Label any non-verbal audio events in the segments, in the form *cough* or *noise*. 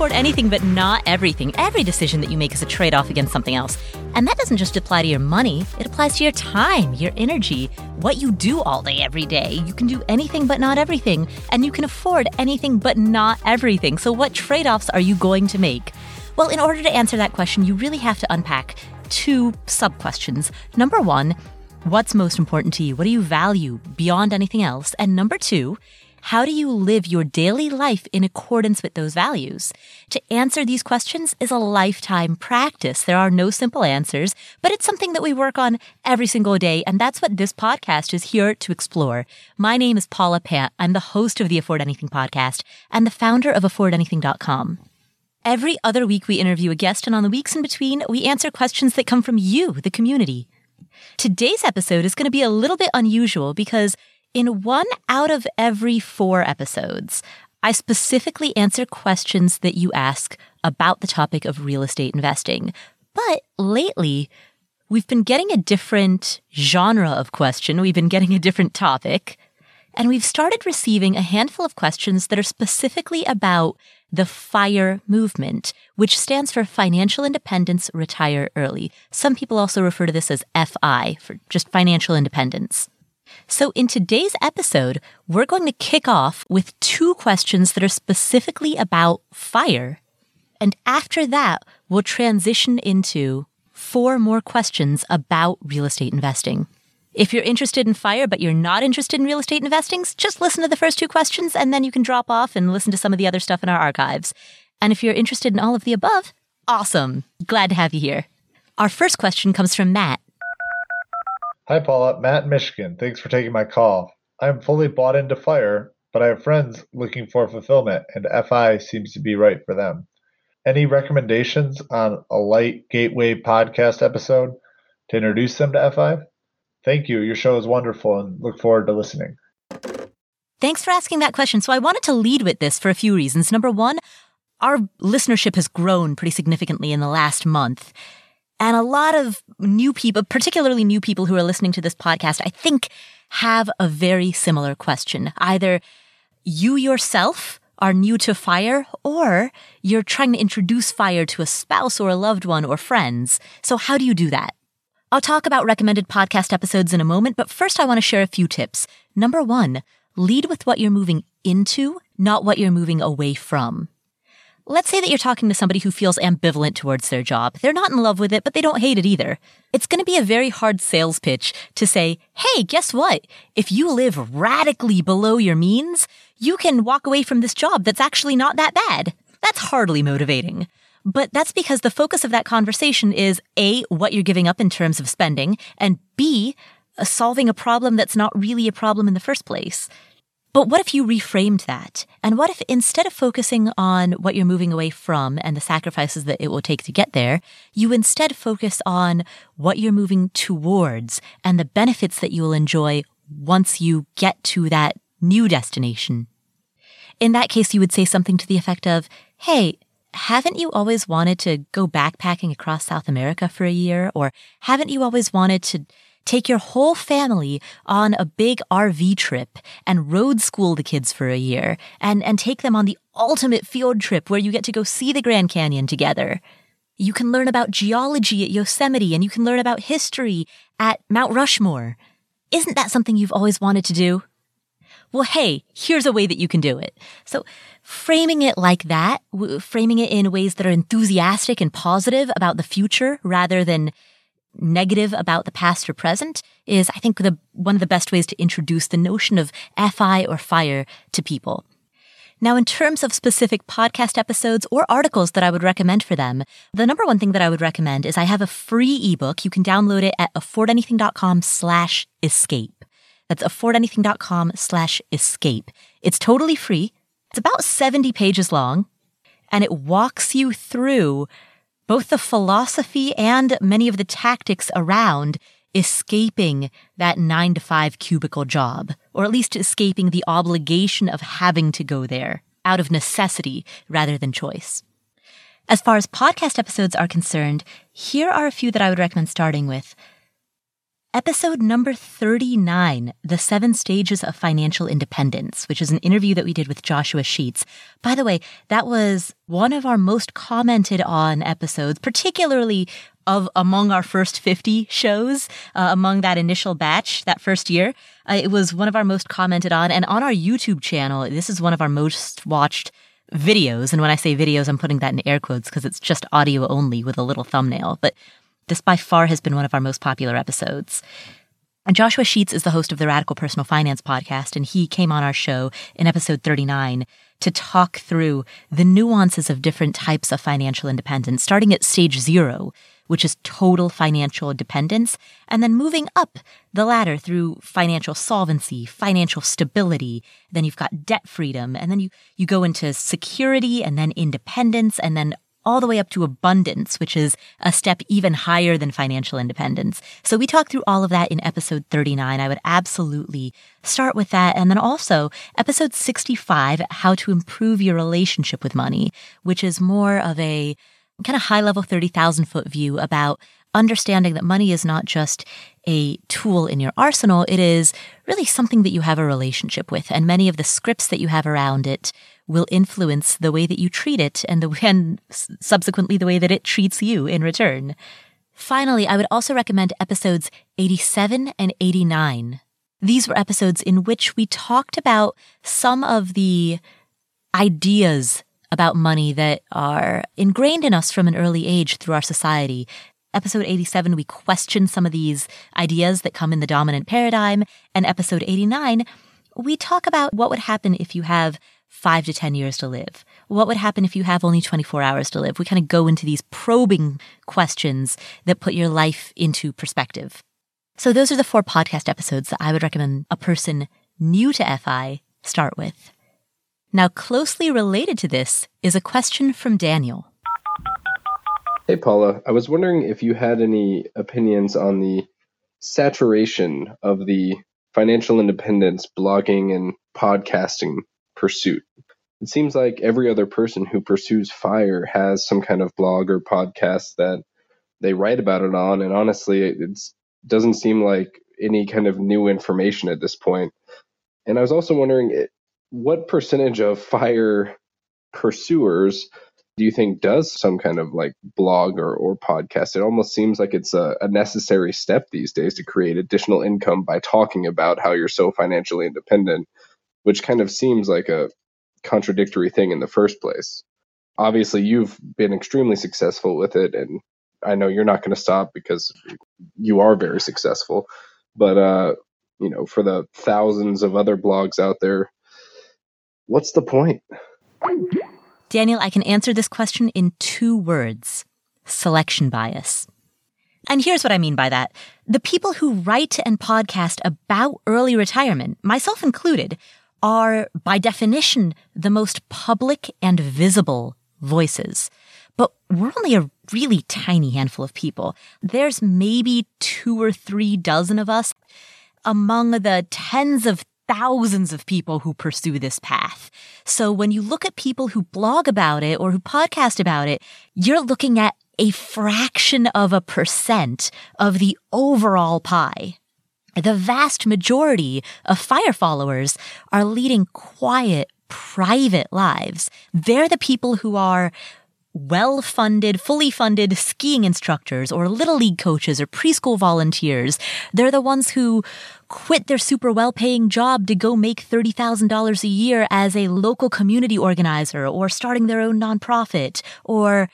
afford anything but not everything. Every decision that you make is a trade off against something else. And that doesn't just apply to your money, it applies to your time, your energy, what you do all day, every day. You can do anything but not everything, and you can afford anything but not everything. So, what trade offs are you going to make? Well, in order to answer that question, you really have to unpack two sub questions. Number one, what's most important to you? What do you value beyond anything else? And number two, how do you live your daily life in accordance with those values? To answer these questions is a lifetime practice. There are no simple answers, but it's something that we work on every single day. And that's what this podcast is here to explore. My name is Paula Pant. I'm the host of the Afford Anything podcast and the founder of affordanything.com. Every other week, we interview a guest, and on the weeks in between, we answer questions that come from you, the community. Today's episode is going to be a little bit unusual because in one out of every four episodes, I specifically answer questions that you ask about the topic of real estate investing. But lately, we've been getting a different genre of question. We've been getting a different topic. And we've started receiving a handful of questions that are specifically about the FIRE movement, which stands for Financial Independence Retire Early. Some people also refer to this as FI, for just financial independence. So, in today's episode, we're going to kick off with two questions that are specifically about fire. And after that, we'll transition into four more questions about real estate investing. If you're interested in fire, but you're not interested in real estate investing, just listen to the first two questions and then you can drop off and listen to some of the other stuff in our archives. And if you're interested in all of the above, awesome. Glad to have you here. Our first question comes from Matt. Hi, Paula. Matt, Michigan. Thanks for taking my call. I'm fully bought into fire, but I have friends looking for fulfillment, and FI seems to be right for them. Any recommendations on a light gateway podcast episode to introduce them to FI? Thank you. Your show is wonderful and look forward to listening. Thanks for asking that question. So I wanted to lead with this for a few reasons. Number one, our listenership has grown pretty significantly in the last month. And a lot of new people, particularly new people who are listening to this podcast, I think have a very similar question. Either you yourself are new to fire or you're trying to introduce fire to a spouse or a loved one or friends. So how do you do that? I'll talk about recommended podcast episodes in a moment, but first I want to share a few tips. Number one, lead with what you're moving into, not what you're moving away from. Let's say that you're talking to somebody who feels ambivalent towards their job. They're not in love with it, but they don't hate it either. It's going to be a very hard sales pitch to say, hey, guess what? If you live radically below your means, you can walk away from this job that's actually not that bad. That's hardly motivating. But that's because the focus of that conversation is A, what you're giving up in terms of spending, and B, solving a problem that's not really a problem in the first place. But what if you reframed that? And what if instead of focusing on what you're moving away from and the sacrifices that it will take to get there, you instead focus on what you're moving towards and the benefits that you will enjoy once you get to that new destination? In that case, you would say something to the effect of, Hey, haven't you always wanted to go backpacking across South America for a year? Or haven't you always wanted to Take your whole family on a big RV trip and road school the kids for a year and, and take them on the ultimate field trip where you get to go see the Grand Canyon together. You can learn about geology at Yosemite and you can learn about history at Mount Rushmore. Isn't that something you've always wanted to do? Well, hey, here's a way that you can do it. So framing it like that, framing it in ways that are enthusiastic and positive about the future rather than negative about the past or present is, I think, the, one of the best ways to introduce the notion of FI or fire to people. Now, in terms of specific podcast episodes or articles that I would recommend for them, the number one thing that I would recommend is I have a free ebook. You can download it at affordanything.com slash escape. That's affordanything.com slash escape. It's totally free. It's about 70 pages long and it walks you through both the philosophy and many of the tactics around escaping that nine to five cubicle job, or at least escaping the obligation of having to go there out of necessity rather than choice. As far as podcast episodes are concerned, here are a few that I would recommend starting with. Episode number 39, The Seven Stages of Financial Independence, which is an interview that we did with Joshua Sheets. By the way, that was one of our most commented on episodes, particularly of among our first 50 shows, uh, among that initial batch, that first year. Uh, it was one of our most commented on. And on our YouTube channel, this is one of our most watched videos. And when I say videos, I'm putting that in air quotes because it's just audio only with a little thumbnail. But this by far has been one of our most popular episodes. And Joshua Sheets is the host of the Radical Personal Finance podcast, and he came on our show in episode 39 to talk through the nuances of different types of financial independence, starting at stage zero, which is total financial dependence, and then moving up the ladder through financial solvency, financial stability. Then you've got debt freedom, and then you, you go into security and then independence and then all the way up to abundance, which is a step even higher than financial independence. So we talked through all of that in episode 39. I would absolutely start with that. And then also episode 65, how to improve your relationship with money, which is more of a kind of high level 30,000 foot view about understanding that money is not just a tool in your arsenal. It is really something that you have a relationship with. And many of the scripts that you have around it will influence the way that you treat it and the *laughs* and subsequently the way that it treats you in return. Finally, I would also recommend episodes 87 and 89. These were episodes in which we talked about some of the ideas about money that are ingrained in us from an early age through our society. Episode 87, we question some of these ideas that come in the dominant paradigm. And episode 89, we talk about what would happen if you have five to 10 years to live? What would happen if you have only 24 hours to live? We kind of go into these probing questions that put your life into perspective. So those are the four podcast episodes that I would recommend a person new to FI start with. Now, closely related to this is a question from Daniel. Hey, Paula. I was wondering if you had any opinions on the saturation of the financial independence blogging and podcasting pursuit. It seems like every other person who pursues fire has some kind of blog or podcast that they write about it on. And honestly, it doesn't seem like any kind of new information at this point. And I was also wondering eh, what percentage of fire pursuers do you think does some kind of like blog or, or podcast? It almost seems like it's a, a necessary step these days to create additional income by talking about how you're so financially independent which kind of seems like a contradictory thing in the first place. Obviously, you've been extremely successful with it, and I know you're not going to stop because you are very successful. But uh, you know, for the thousands of other blogs out there, what's the point? Daniel, I can answer this question in two words selection bias. And here's what I mean by that. The people who write and podcast about early retirement, myself included, are, by definition, the most public and visible voices. But we're only a really tiny handful of people. There's maybe two or three dozen of us among the tens of thousands of people who pursue this path. So when you look at people who blog about it or who podcast about it, you're looking at a fraction of a percent of the overall pie. The vast majority of fire followers are leading quiet, private lives. They're the people who are well funded, fully funded skiing instructors or little league coaches or preschool volunteers. They're the ones who quit their super well paying job to go make $30,000 a year as a local community organizer or starting their own nonprofit or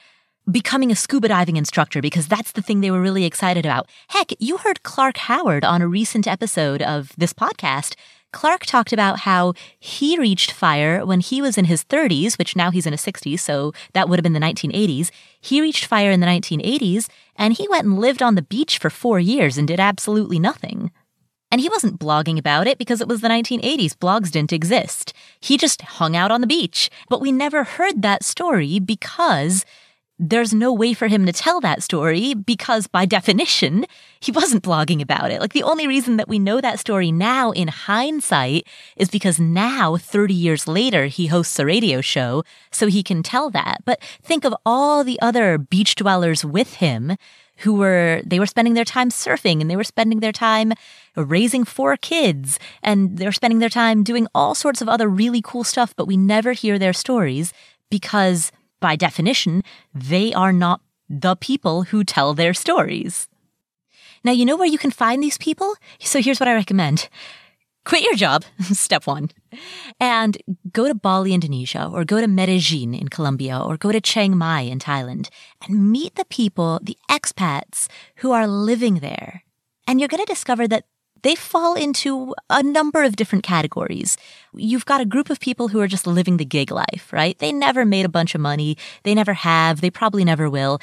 becoming a scuba diving instructor because that's the thing they were really excited about. Heck, you heard Clark Howard on a recent episode of this podcast. Clark talked about how he reached fire when he was in his 30s, which now he's in his 60s, so that would have been the 1980s. He reached fire in the 1980s, and he went and lived on the beach for four years and did absolutely nothing. And he wasn't blogging about it because it was the 1980s. Blogs didn't exist. He just hung out on the beach. But we never heard that story because there's no way for him to tell that story because by definition, he wasn't blogging about it. Like the only reason that we know that story now in hindsight is because now, 30 years later, he hosts a radio show so he can tell that. But think of all the other beach dwellers with him who were, they were spending their time surfing and they were spending their time raising four kids and they're spending their time doing all sorts of other really cool stuff, but we never hear their stories because by definition, they are not the people who tell their stories. Now, you know where you can find these people? So here's what I recommend. Quit your job, *laughs* step one, and go to Bali, Indonesia, or go to Medellin in Colombia, or go to Chiang Mai in Thailand, and meet the people, the expats who are living there. And you're going to discover that they fall into a number of different categories. You've got a group of people who are just living the gig life, right? They never made a bunch of money. They never have. They probably never will.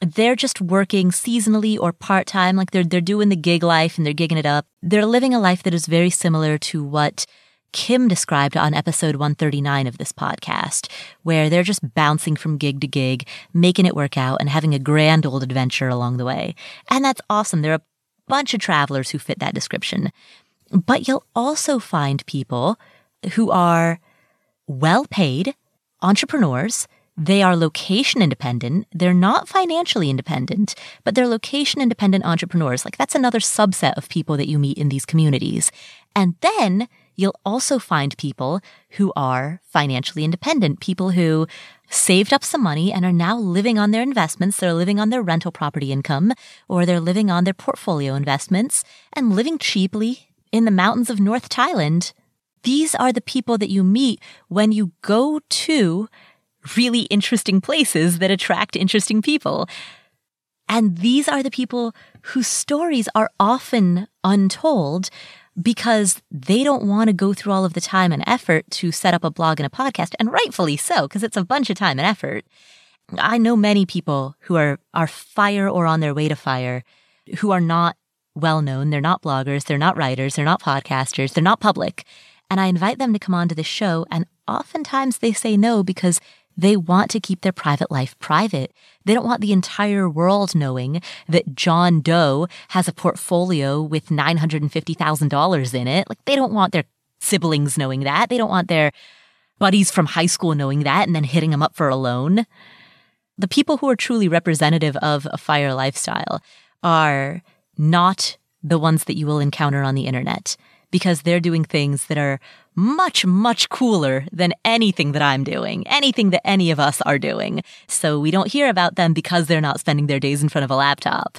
They're just working seasonally or part time. Like they're, they're doing the gig life and they're gigging it up. They're living a life that is very similar to what Kim described on episode 139 of this podcast, where they're just bouncing from gig to gig, making it work out and having a grand old adventure along the way. And that's awesome. They're a bunch of travelers who fit that description. But you'll also find people who are well paid entrepreneurs. They are location independent. They're not financially independent, but they're location independent entrepreneurs. Like that's another subset of people that you meet in these communities. And then you'll also find people who are financially independent, people who saved up some money and are now living on their investments. They're living on their rental property income or they're living on their portfolio investments and living cheaply in the mountains of North Thailand. These are the people that you meet when you go to really interesting places that attract interesting people. And these are the people whose stories are often untold because they don't want to go through all of the time and effort to set up a blog and a podcast, and rightfully so, because it's a bunch of time and effort. I know many people who are, are fire or on their way to fire who are not well known. They're not bloggers. They're not writers. They're not podcasters. They're not public. And I invite them to come onto the show. And oftentimes they say no because they want to keep their private life private. They don't want the entire world knowing that John Doe has a portfolio with $950,000 in it. Like they don't want their siblings knowing that. They don't want their buddies from high school knowing that and then hitting them up for a loan. The people who are truly representative of a fire lifestyle are not the ones that you will encounter on the internet because they're doing things that are much, much cooler than anything that I'm doing, anything that any of us are doing. So we don't hear about them because they're not spending their days in front of a laptop.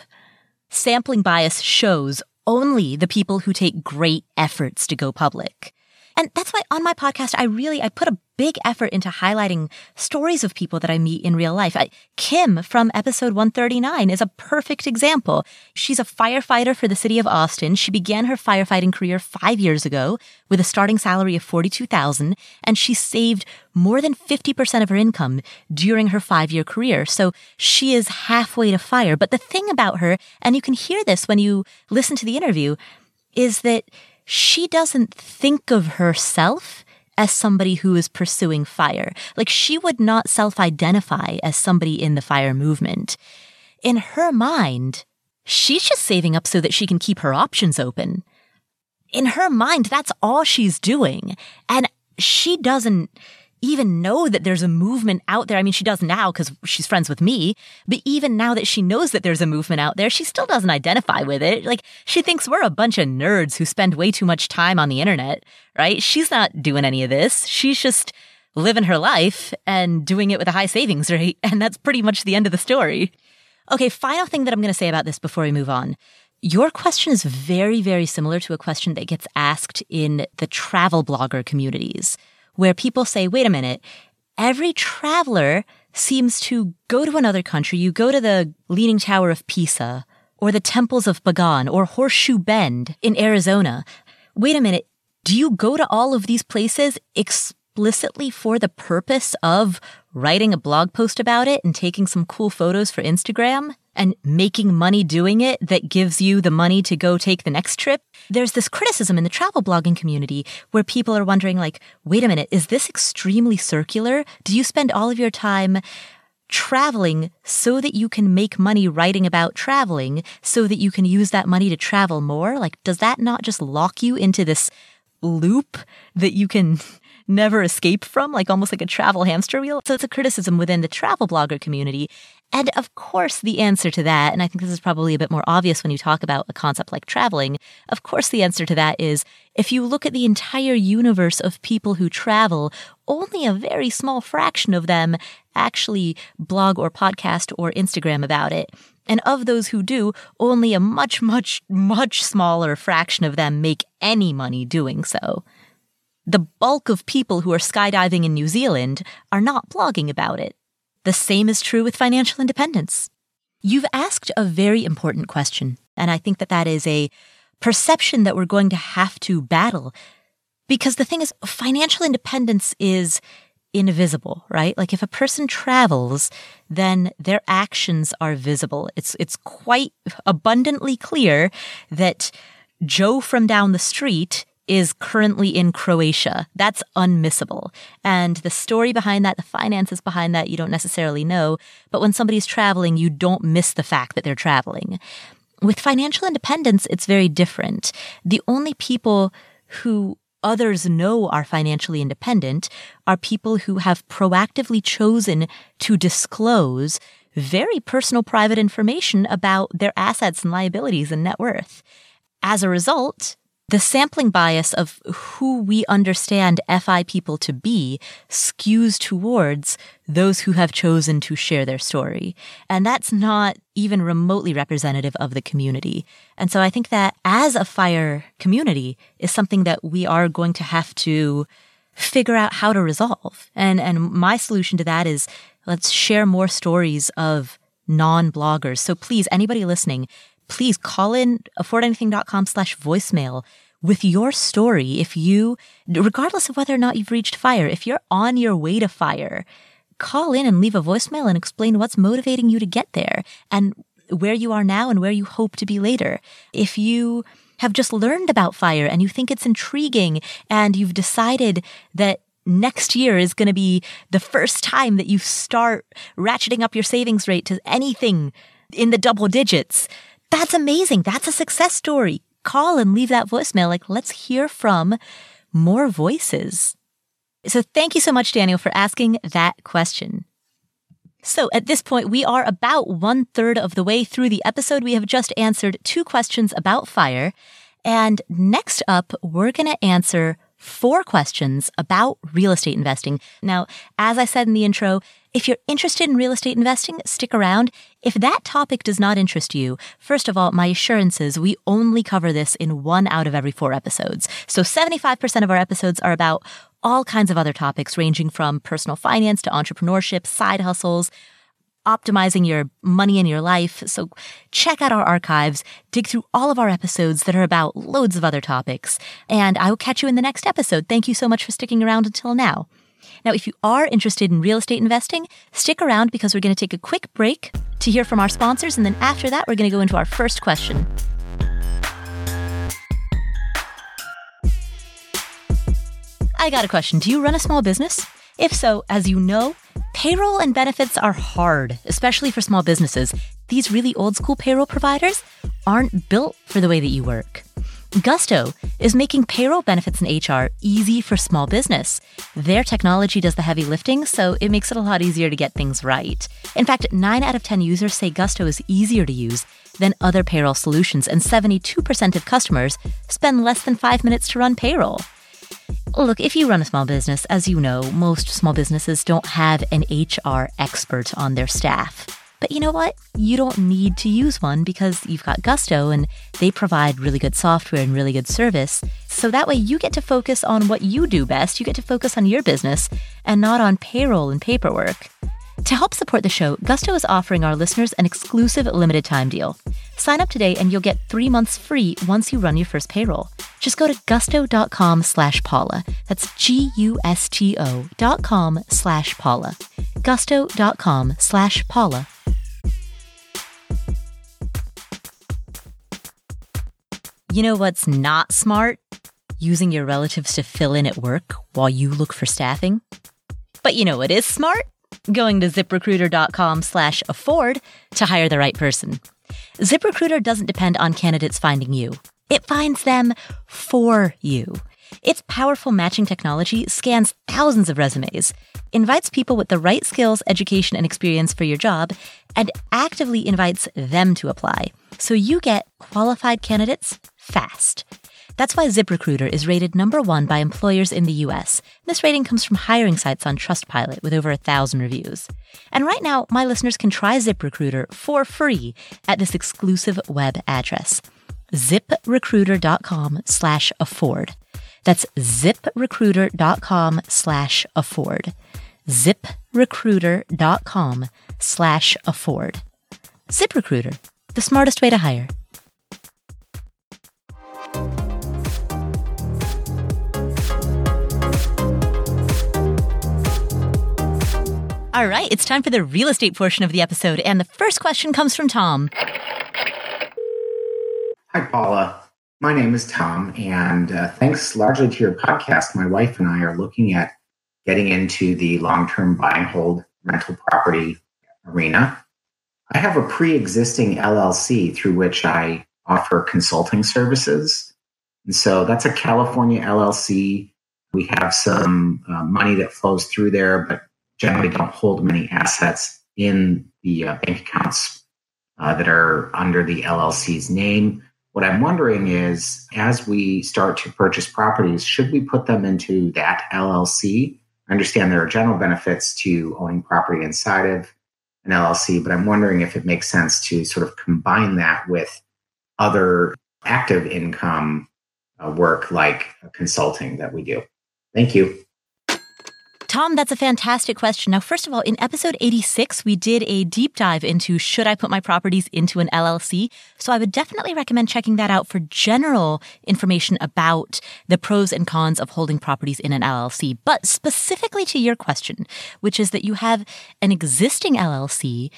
Sampling bias shows only the people who take great efforts to go public. And that's why on my podcast, I really, I put a big effort into highlighting stories of people that I meet in real life. I, Kim from episode 139 is a perfect example. She's a firefighter for the city of Austin. She began her firefighting career five years ago with a starting salary of 42,000 and she saved more than 50% of her income during her five year career. So she is halfway to fire. But the thing about her, and you can hear this when you listen to the interview, is that she doesn't think of herself as somebody who is pursuing fire. Like she would not self identify as somebody in the fire movement. In her mind, she's just saving up so that she can keep her options open. In her mind, that's all she's doing. And she doesn't even know that there's a movement out there. I mean, she does now because she's friends with me, but even now that she knows that there's a movement out there, she still doesn't identify with it. Like, she thinks we're a bunch of nerds who spend way too much time on the internet, right? She's not doing any of this. She's just living her life and doing it with a high savings rate. *laughs* And that's pretty much the end of the story. Okay, final thing that I'm going to say about this before we move on. Your question is very, very similar to a question that gets asked in the travel blogger communities where people say, wait a minute, every traveler seems to go to another country. You go to the Leaning Tower of Pisa or the temples of Bagan or Horseshoe Bend in Arizona. Wait a minute. Do you go to all of these places explicitly for the purpose of writing a blog post about it and taking some cool photos for Instagram? and making money doing it that gives you the money to go take the next trip. There's this criticism in the travel blogging community where people are wondering like, wait a minute, is this extremely circular? Do you spend all of your time traveling so that you can make money writing about traveling so that you can use that money to travel more? Like, does that not just lock you into this loop that you can never escape from, like almost like a travel hamster wheel? So it's a criticism within the travel blogger community. And of course, the answer to that, and I think this is probably a bit more obvious when you talk about a concept like traveling, of course, the answer to that is if you look at the entire universe of people who travel, only a very small fraction of them actually blog or podcast or Instagram about it. And of those who do, only a much, much, much smaller fraction of them make any money doing so. The bulk of people who are skydiving in New Zealand are not blogging about it. The same is true with financial independence. You've asked a very important question, and I think that that is a perception that we're going to have to battle. Because the thing is, financial independence is invisible, right? Like if a person travels, then their actions are visible. It's, it's quite abundantly clear that Joe from down the street is currently in Croatia. That's unmissable. And the story behind that, the finances behind that, you don't necessarily know. But when somebody's traveling, you don't miss the fact that they're traveling. With financial independence, it's very different. The only people who others know are financially independent are people who have proactively chosen to disclose very personal private information about their assets and liabilities and net worth. As a result, the sampling bias of who we understand FI people to be skews towards those who have chosen to share their story. And that's not even remotely representative of the community. And so I think that as a fire community is something that we are going to have to figure out how to resolve. And, and my solution to that is let's share more stories of non-bloggers. So please, anybody listening, please call in affordanything.com slash voicemail with your story. If you, regardless of whether or not you've reached fire, if you're on your way to fire, call in and leave a voicemail and explain what's motivating you to get there and where you are now and where you hope to be later. If you have just learned about fire and you think it's intriguing and you've decided that next year is going to be the first time that you start ratcheting up your savings rate to anything in the double digits, that's amazing. That's a success story. Call and leave that voicemail. Like, let's hear from more voices. So thank you so much, Daniel, for asking that question. So at this point, we are about one third of the way through the episode. We have just answered two questions about fire. And next up, we're going to answer four questions about real estate investing. Now, as I said in the intro, if you're interested in real estate investing, stick around. If that topic does not interest you, first of all, my assurances, we only cover this in one out of every four episodes. So 75% of our episodes are about all kinds of other topics ranging from personal finance to entrepreneurship, side hustles, optimizing your money in your life. So check out our archives, dig through all of our episodes that are about loads of other topics, and I will catch you in the next episode. Thank you so much for sticking around until now. Now, if you are interested in real estate investing, stick around because we're going to take a quick break to hear from our sponsors, and then after that, we're going to go into our first question. I got a question. Do you run a small business? If so, as you know, payroll and benefits are hard, especially for small businesses. These really old school payroll providers aren't built for the way that you work. Gusto is making payroll benefits and HR easy for small business. Their technology does the heavy lifting, so it makes it a lot easier to get things right. In fact, 9 out of 10 users say Gusto is easier to use than other payroll solutions, and 72% of customers spend less than 5 minutes to run payroll. Look, if you run a small business, as you know, most small businesses don't have an HR expert on their staff. But you know what? You don't need to use one because you've got Gusto and they provide really good software and really good service. So that way you get to focus on what you do best. You get to focus on your business and not on payroll and paperwork. To help support the show, Gusto is offering our listeners an exclusive limited time deal. Sign up today and you'll get three months free once you run your first payroll. Just go to gusto.com slash Paula. That's G-U-S-T-O dot com slash Paula. Gusto.com slash Paula. You know what's not smart? Using your relatives to fill in at work while you look for staffing. But you know what is smart? Going to ziprecruiter.com slash afford to hire the right person. ZipRecruiter doesn't depend on candidates finding you. It finds them for you. Its powerful matching technology scans thousands of resumes, invites people with the right skills, education, and experience for your job, and actively invites them to apply. So you get qualified candidates fast. That's why ZipRecruiter is rated number one by employers in the US. This rating comes from hiring sites on Trustpilot with over a thousand reviews. And right now, my listeners can try ZipRecruiter for free at this exclusive web address ziprecruiter.com slash afford. That's ziprecruiter.com slash afford. ziprecruiter.com slash afford. ZipRecruiter, the smartest way to hire. All right, it's time for the real estate portion of the episode, and the first question comes from Tom. Hi, Paula. My name is Tom, and uh, thanks largely to your podcast, my wife and I are looking at getting into the long term buy and hold rental property arena. I have a pre existing LLC through which I offer consulting services. And so that's a California LLC. We have some uh, money that flows through there, but generally don't hold many assets in the uh, bank accounts uh, that are under the LLC's name. What I'm wondering is, as we start to purchase properties, should we put them into that LLC? I understand there are general benefits to owning property inside of an LLC, but I'm wondering if it makes sense to sort of combine that with other active income uh, work like consulting that we do. Thank you. Tom, that's a fantastic question. Now, first of all, in episode 86, we did a deep dive into should I put my properties into an LLC? So I would definitely recommend checking that out for general information about the pros and cons of holding properties in an LLC. But specifically to your question, which is that you have an existing LLC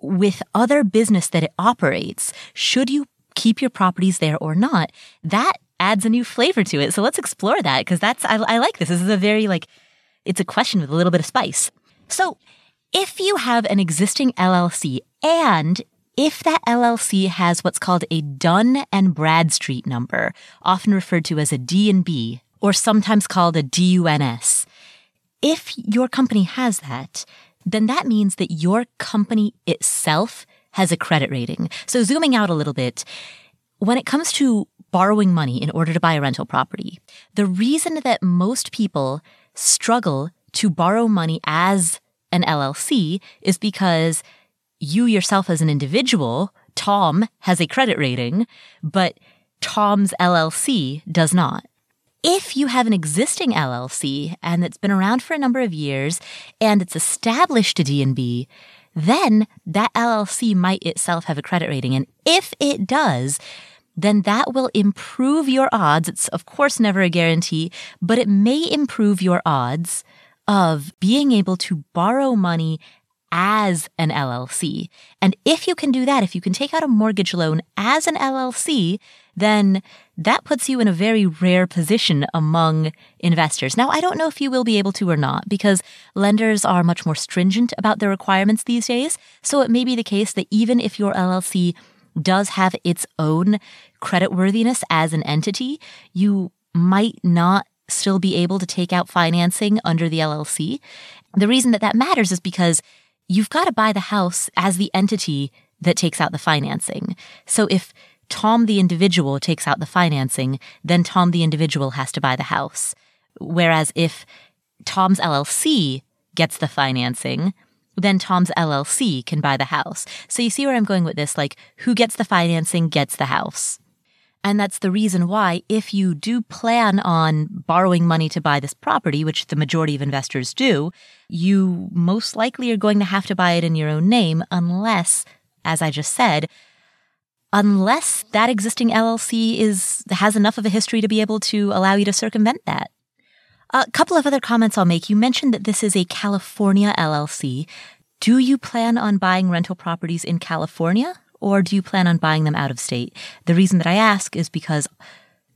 with other business that it operates, should you keep your properties there or not? That adds a new flavor to it. So let's explore that because that's, I, I like this. This is a very like, it's a question with a little bit of spice. So, if you have an existing LLC and if that LLC has what's called a Dun and Bradstreet number, often referred to as a D&B or sometimes called a DUNS, if your company has that, then that means that your company itself has a credit rating. So zooming out a little bit, when it comes to borrowing money in order to buy a rental property, the reason that most people struggle to borrow money as an LLC is because you yourself as an individual, Tom, has a credit rating, but Tom's LLC does not. If you have an existing LLC and it's been around for a number of years and it's established a DNB, then that LLC might itself have a credit rating. And if it does, then that will improve your odds. It's of course never a guarantee, but it may improve your odds of being able to borrow money as an LLC. And if you can do that, if you can take out a mortgage loan as an LLC, then that puts you in a very rare position among investors. Now, I don't know if you will be able to or not because lenders are much more stringent about their requirements these days. So it may be the case that even if your LLC does have its own creditworthiness as an entity, you might not still be able to take out financing under the LLC. The reason that that matters is because you've got to buy the house as the entity that takes out the financing. So if Tom the individual takes out the financing, then Tom the individual has to buy the house. Whereas if Tom's LLC gets the financing, then Tom's LLC can buy the house. So you see where I'm going with this? Like, who gets the financing gets the house. And that's the reason why, if you do plan on borrowing money to buy this property, which the majority of investors do, you most likely are going to have to buy it in your own name unless, as I just said, unless that existing LLC is has enough of a history to be able to allow you to circumvent that. A couple of other comments I'll make. You mentioned that this is a California LLC. Do you plan on buying rental properties in California or do you plan on buying them out of state? The reason that I ask is because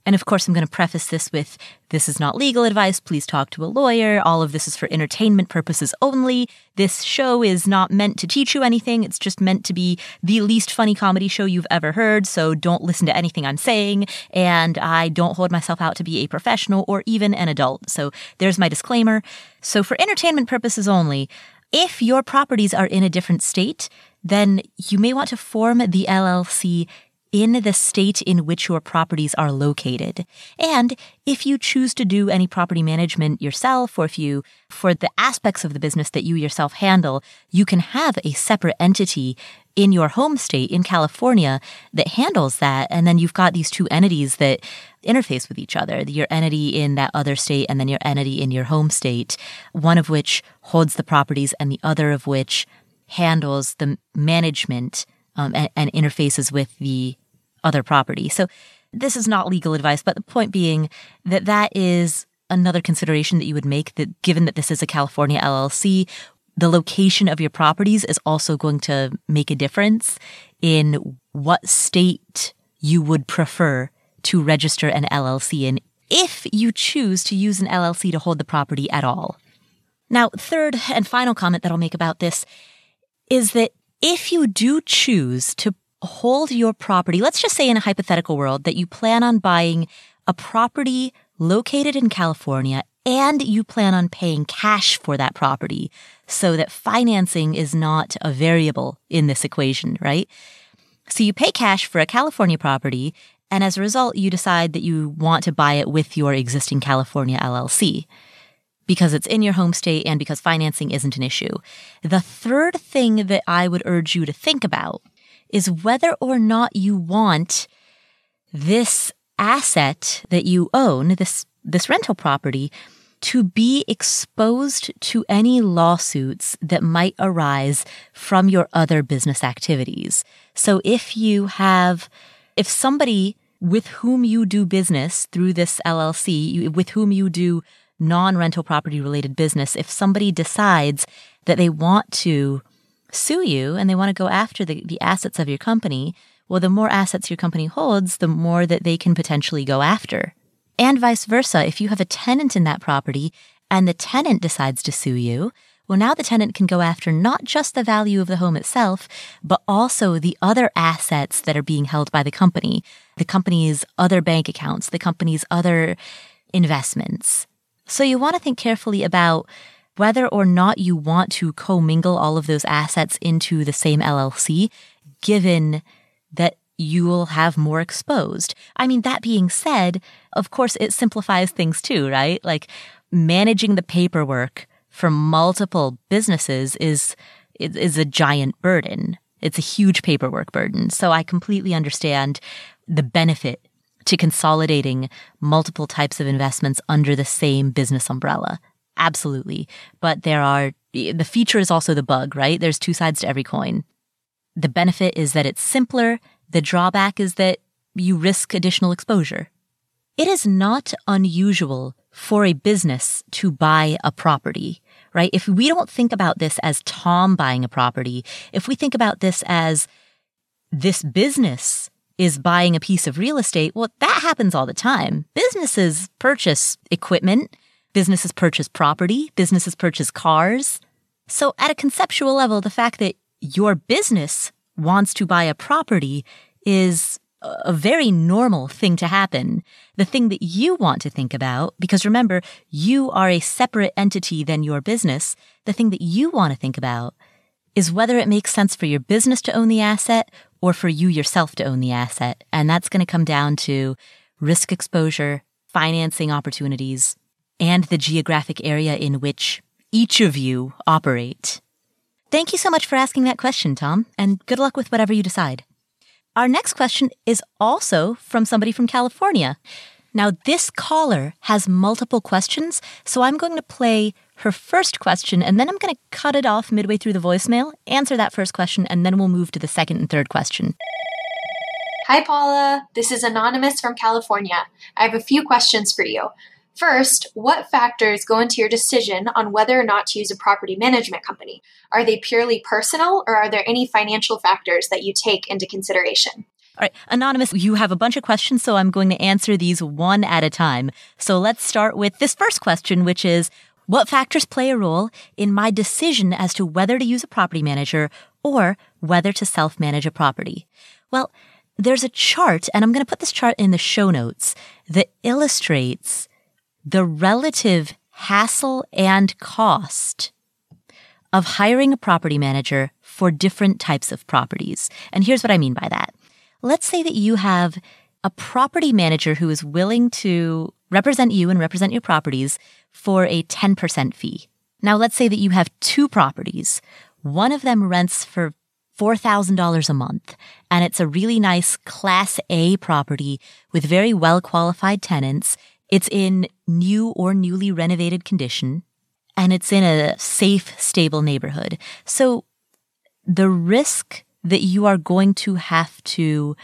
And of course, I'm going to preface this with this is not legal advice. Please talk to a lawyer. All of this is for entertainment purposes only. This show is not meant to teach you anything. It's just meant to be the least funny comedy show you've ever heard. So don't listen to anything I'm saying. And I don't hold myself out to be a professional or even an adult. So there's my disclaimer. So for entertainment purposes only, if your properties are in a different state, then you may want to form the LLC in the state in which your properties are located. And if you choose to do any property management yourself, or if you, for the aspects of the business that you yourself handle, you can have a separate entity in your home state in California that handles that. And then you've got these two entities that interface with each other your entity in that other state and then your entity in your home state, one of which holds the properties and the other of which handles the management um, and, and interfaces with the other property. So this is not legal advice, but the point being that that is another consideration that you would make that given that this is a California LLC, the location of your properties is also going to make a difference in what state you would prefer to register an LLC in if you choose to use an LLC to hold the property at all. Now, third and final comment that I'll make about this is that if you do choose to hold your property, let's just say in a hypothetical world that you plan on buying a property located in California and you plan on paying cash for that property so that financing is not a variable in this equation, right? So you pay cash for a California property and as a result, you decide that you want to buy it with your existing California LLC because it's in your home state and because financing isn't an issue. The third thing that I would urge you to think about is whether or not you want this asset that you own, this, this rental property, to be exposed to any lawsuits that might arise from your other business activities. So if you have, if somebody with whom you do business through this LLC, with whom you do non rental property related business, if somebody decides that they want to sue you and they want to go after the, the assets of your company, well, the more assets your company holds, the more that they can potentially go after. And vice versa, if you have a tenant in that property and the tenant decides to sue you, well, now the tenant can go after not just the value of the home itself, but also the other assets that are being held by the company, the company's other bank accounts, the company's other investments. So you want to think carefully about whether or not you want to commingle all of those assets into the same LLC, given that you will have more exposed. I mean, that being said, of course, it simplifies things too, right? Like managing the paperwork for multiple businesses is, is a giant burden. It's a huge paperwork burden. So I completely understand the benefit to consolidating multiple types of investments under the same business umbrella. Absolutely. But there are, the feature is also the bug, right? There's two sides to every coin. The benefit is that it's simpler. The drawback is that you risk additional exposure. It is not unusual for a business to buy a property, right? If we don't think about this as Tom buying a property, if we think about this as this business is buying a piece of real estate, well, that happens all the time. Businesses purchase equipment Businesses purchase property, businesses purchase cars. So, at a conceptual level, the fact that your business wants to buy a property is a very normal thing to happen. The thing that you want to think about, because remember, you are a separate entity than your business. The thing that you want to think about is whether it makes sense for your business to own the asset or for you yourself to own the asset. And that's going to come down to risk exposure, financing opportunities, and the geographic area in which each of you operate. Thank you so much for asking that question, Tom, and good luck with whatever you decide. Our next question is also from somebody from California. Now, this caller has multiple questions, so I'm going to play her first question and then I'm going to cut it off midway through the voicemail, answer that first question, and then we'll move to the second and third question. Hi, Paula. This is Anonymous from California. I have a few questions for you. First, what factors go into your decision on whether or not to use a property management company? Are they purely personal or are there any financial factors that you take into consideration? All right, Anonymous, you have a bunch of questions, so I'm going to answer these one at a time. So let's start with this first question, which is what factors play a role in my decision as to whether to use a property manager or whether to self manage a property? Well, there's a chart, and I'm going to put this chart in the show notes that illustrates the relative hassle and cost of hiring a property manager for different types of properties. And here's what I mean by that. Let's say that you have a property manager who is willing to represent you and represent your properties for a 10% fee. Now, let's say that you have two properties. One of them rents for $4,000 a month, and it's a really nice Class A property with very well qualified tenants. It's in new or newly renovated condition, and it's in a safe, stable neighborhood. So the risk that you are going to have to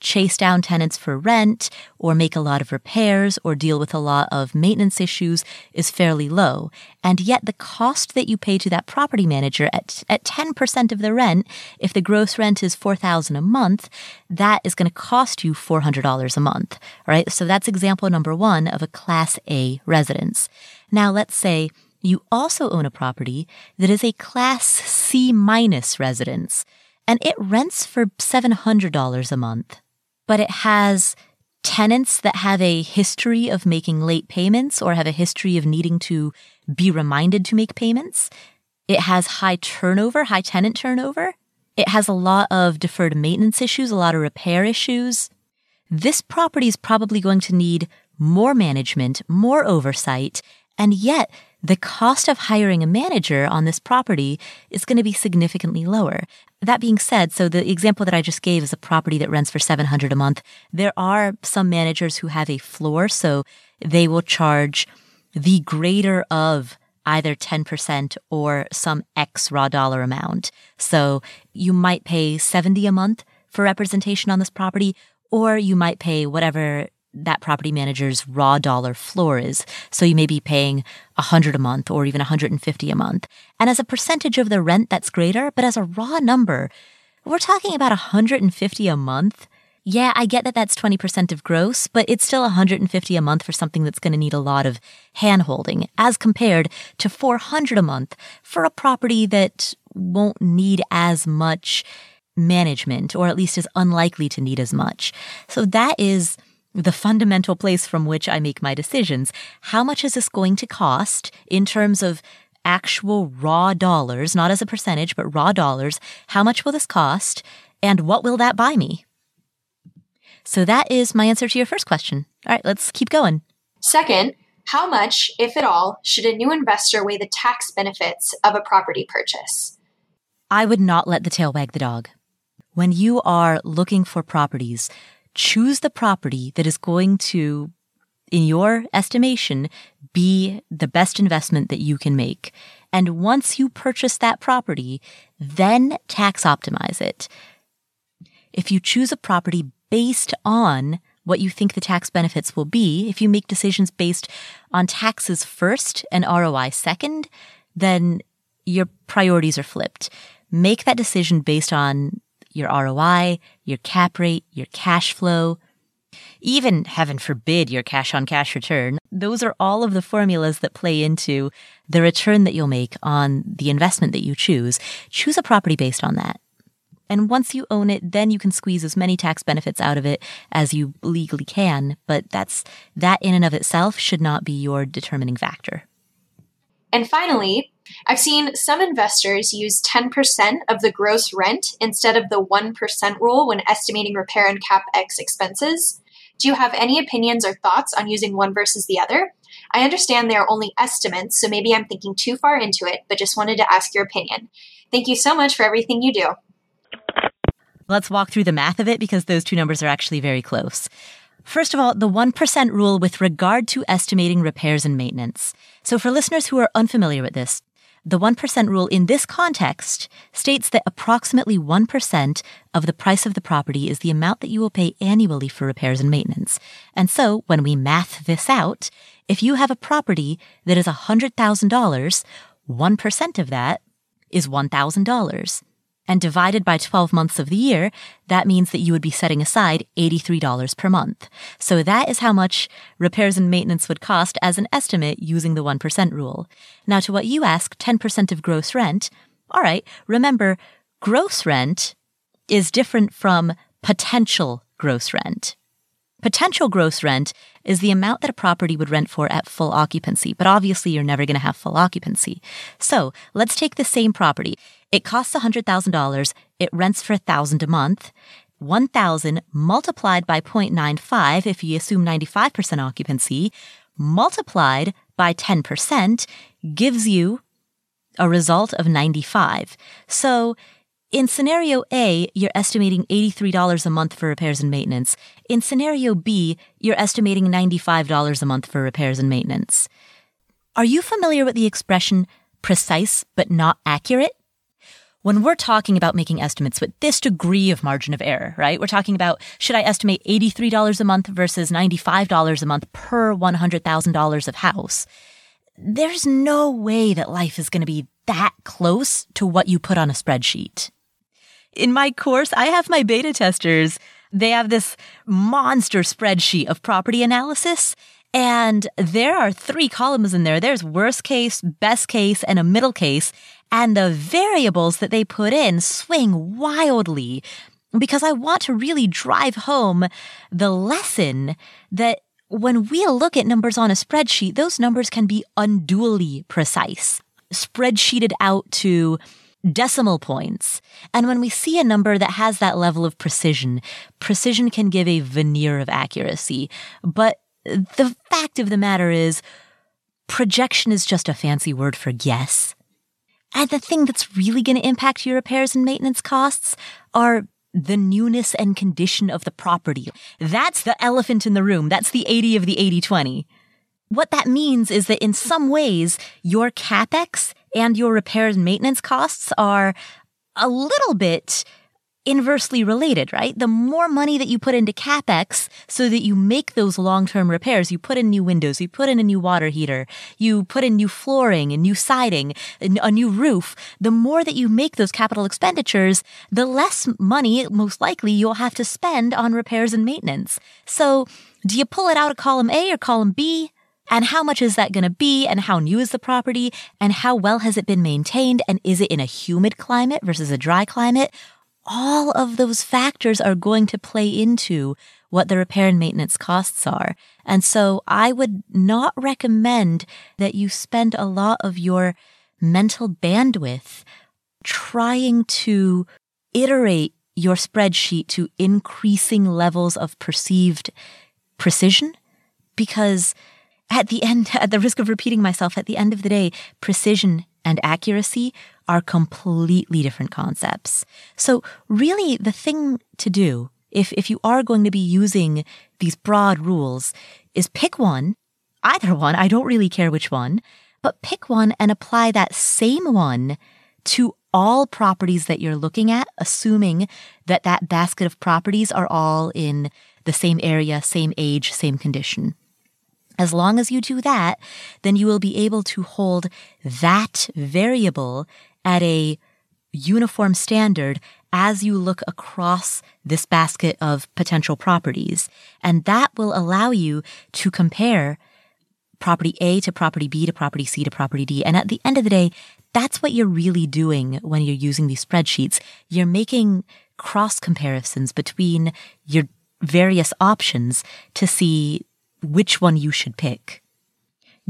chase down tenants for rent or make a lot of repairs or deal with a lot of maintenance issues is fairly low. And yet the cost that you pay to that property manager at, at 10% of the rent, if the gross rent is 4000 a month, that is going to cost you $400 a month, right? So that's example number one of a class A residence. Now let's say you also own a property that is a class C minus residence and it rents for $700 a month, but it has tenants that have a history of making late payments or have a history of needing to be reminded to make payments. It has high turnover, high tenant turnover. It has a lot of deferred maintenance issues, a lot of repair issues. This property is probably going to need more management, more oversight, and yet the cost of hiring a manager on this property is going to be significantly lower. That being said, so the example that I just gave is a property that rents for 700 a month. There are some managers who have a floor, so they will charge the greater of either 10% or some X raw dollar amount. So you might pay 70 a month for representation on this property, or you might pay whatever that property manager's raw dollar floor is. So you may be paying 100 a month or even 150 a month. And as a percentage of the rent, that's greater, but as a raw number, we're talking about 150 a month. Yeah, I get that that's 20% of gross, but it's still 150 a month for something that's going to need a lot of handholding as compared to 400 a month for a property that won't need as much management or at least is unlikely to need as much. So that is the fundamental place from which I make my decisions. How much is this going to cost in terms of actual raw dollars, not as a percentage, but raw dollars? How much will this cost? And what will that buy me? So that is my answer to your first question. All right, let's keep going. Second, how much, if at all, should a new investor weigh the tax benefits of a property purchase? I would not let the tail wag the dog. When you are looking for properties, choose the property that is going to, in your estimation, be the best investment that you can make. And once you purchase that property, then tax optimize it. If you choose a property based on what you think the tax benefits will be, if you make decisions based on taxes first and ROI second, then your priorities are flipped. Make that decision based on your ROI, your cap rate, your cash flow, even heaven forbid your cash on cash return. Those are all of the formulas that play into the return that you'll make on the investment that you choose. Choose a property based on that. And once you own it, then you can squeeze as many tax benefits out of it as you legally can. But that's, that in and of itself should not be your determining factor. And finally, I've seen some investors use 10% of the gross rent instead of the 1% rule when estimating repair and CapEx expenses. Do you have any opinions or thoughts on using one versus the other? I understand they are only estimates, so maybe I'm thinking too far into it, but just wanted to ask your opinion. Thank you so much for everything you do. Let's walk through the math of it because those two numbers are actually very close. First of all, the 1% rule with regard to estimating repairs and maintenance. So for listeners who are unfamiliar with this, the 1% rule in this context states that approximately 1% of the price of the property is the amount that you will pay annually for repairs and maintenance. And so when we math this out, if you have a property that is $100,000, 1% of that is $1,000. And divided by 12 months of the year, that means that you would be setting aside $83 per month. So that is how much repairs and maintenance would cost as an estimate using the 1% rule. Now to what you ask, 10% of gross rent. All right. Remember, gross rent is different from potential gross rent. Potential gross rent is the amount that a property would rent for at full occupancy, but obviously you're never going to have full occupancy. So let's take the same property. It costs $100,000. It rents for 1000 a month. 1000 multiplied by 0.95 if you assume 95% occupancy multiplied by 10% gives you a result of 95. So in scenario A, you're estimating $83 a month for repairs and maintenance. In scenario B, you're estimating $95 a month for repairs and maintenance. Are you familiar with the expression precise but not accurate? When we're talking about making estimates with this degree of margin of error, right? We're talking about should I estimate $83 a month versus $95 a month per $100,000 of house? There's no way that life is going to be that close to what you put on a spreadsheet in my course, I have my beta testers. They have this monster spreadsheet of property analysis. And there are three columns in there. There's worst case, best case, and a middle case. And the variables that they put in swing wildly because I want to really drive home the lesson that when we look at numbers on a spreadsheet, those numbers can be unduly precise, spreadsheeted out to decimal points. And when we see a number that has that level of precision, precision can give a veneer of accuracy. But the fact of the matter is, projection is just a fancy word for guess. And the thing that's really going to impact your repairs and maintenance costs are the newness and condition of the property. That's the elephant in the room. That's the 80 of the 80 20. What that means is that in some ways, your capex and your repairs and maintenance costs are a little bit inversely related, right? The more money that you put into capex so that you make those long-term repairs, you put in new windows, you put in a new water heater, you put in new flooring and new siding, a new roof, the more that you make those capital expenditures, the less money most likely you'll have to spend on repairs and maintenance. So do you pull it out of column A or column B? And how much is that going to be? And how new is the property? And how well has it been maintained? And is it in a humid climate versus a dry climate? All of those factors are going to play into what the repair and maintenance costs are. And so I would not recommend that you spend a lot of your mental bandwidth trying to iterate your spreadsheet to increasing levels of perceived precision because at the end, *laughs* at the risk of repeating myself, at the end of the day, precision and accuracy are completely different concepts. So really the thing to do, if, if you are going to be using these broad rules, is pick one, either one, I don't really care which one, but pick one and apply that same one to all properties that you're looking at, assuming that that basket of properties are all in the same area, same age, same condition. As long as you do that, then you will be able to hold that variable at a uniform standard as you look across this basket of potential properties. And that will allow you to compare property A to property B to property C to property D. And at the end of the day, that's what you're really doing when you're using these spreadsheets. You're making cross comparisons between your various options to see which one you should pick.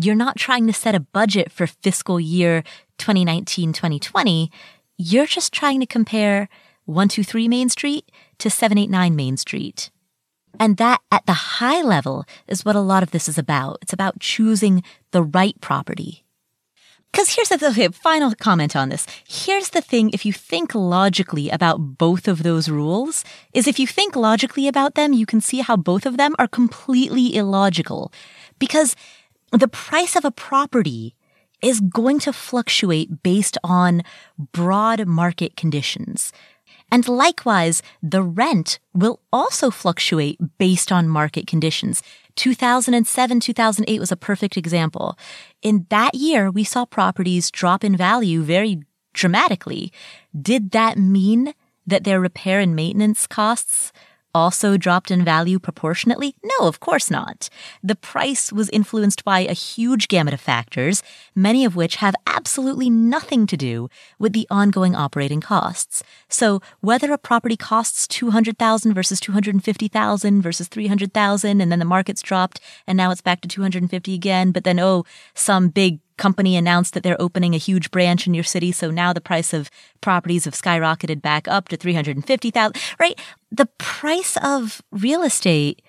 You're not trying to set a budget for fiscal year 2019 2020. You're just trying to compare 123 Main Street to 789 Main Street. And that at the high level is what a lot of this is about. It's about choosing the right property. Because here's the okay, final comment on this. Here's the thing if you think logically about both of those rules, is if you think logically about them, you can see how both of them are completely illogical. Because the price of a property is going to fluctuate based on broad market conditions. And likewise, the rent will also fluctuate based on market conditions. 2007, 2008 was a perfect example. In that year, we saw properties drop in value very dramatically. Did that mean that their repair and maintenance costs also dropped in value proportionately? No, of course not. The price was influenced by a huge gamut of factors, many of which have absolutely nothing to do with the ongoing operating costs. So whether a property costs 200,000 versus 250,000 versus 300,000 and then the market's dropped and now it's back to 250 again, but then oh, some big company announced that they're opening a huge branch in your city. So now the price of properties have skyrocketed back up to 350,000, right? The price of real estate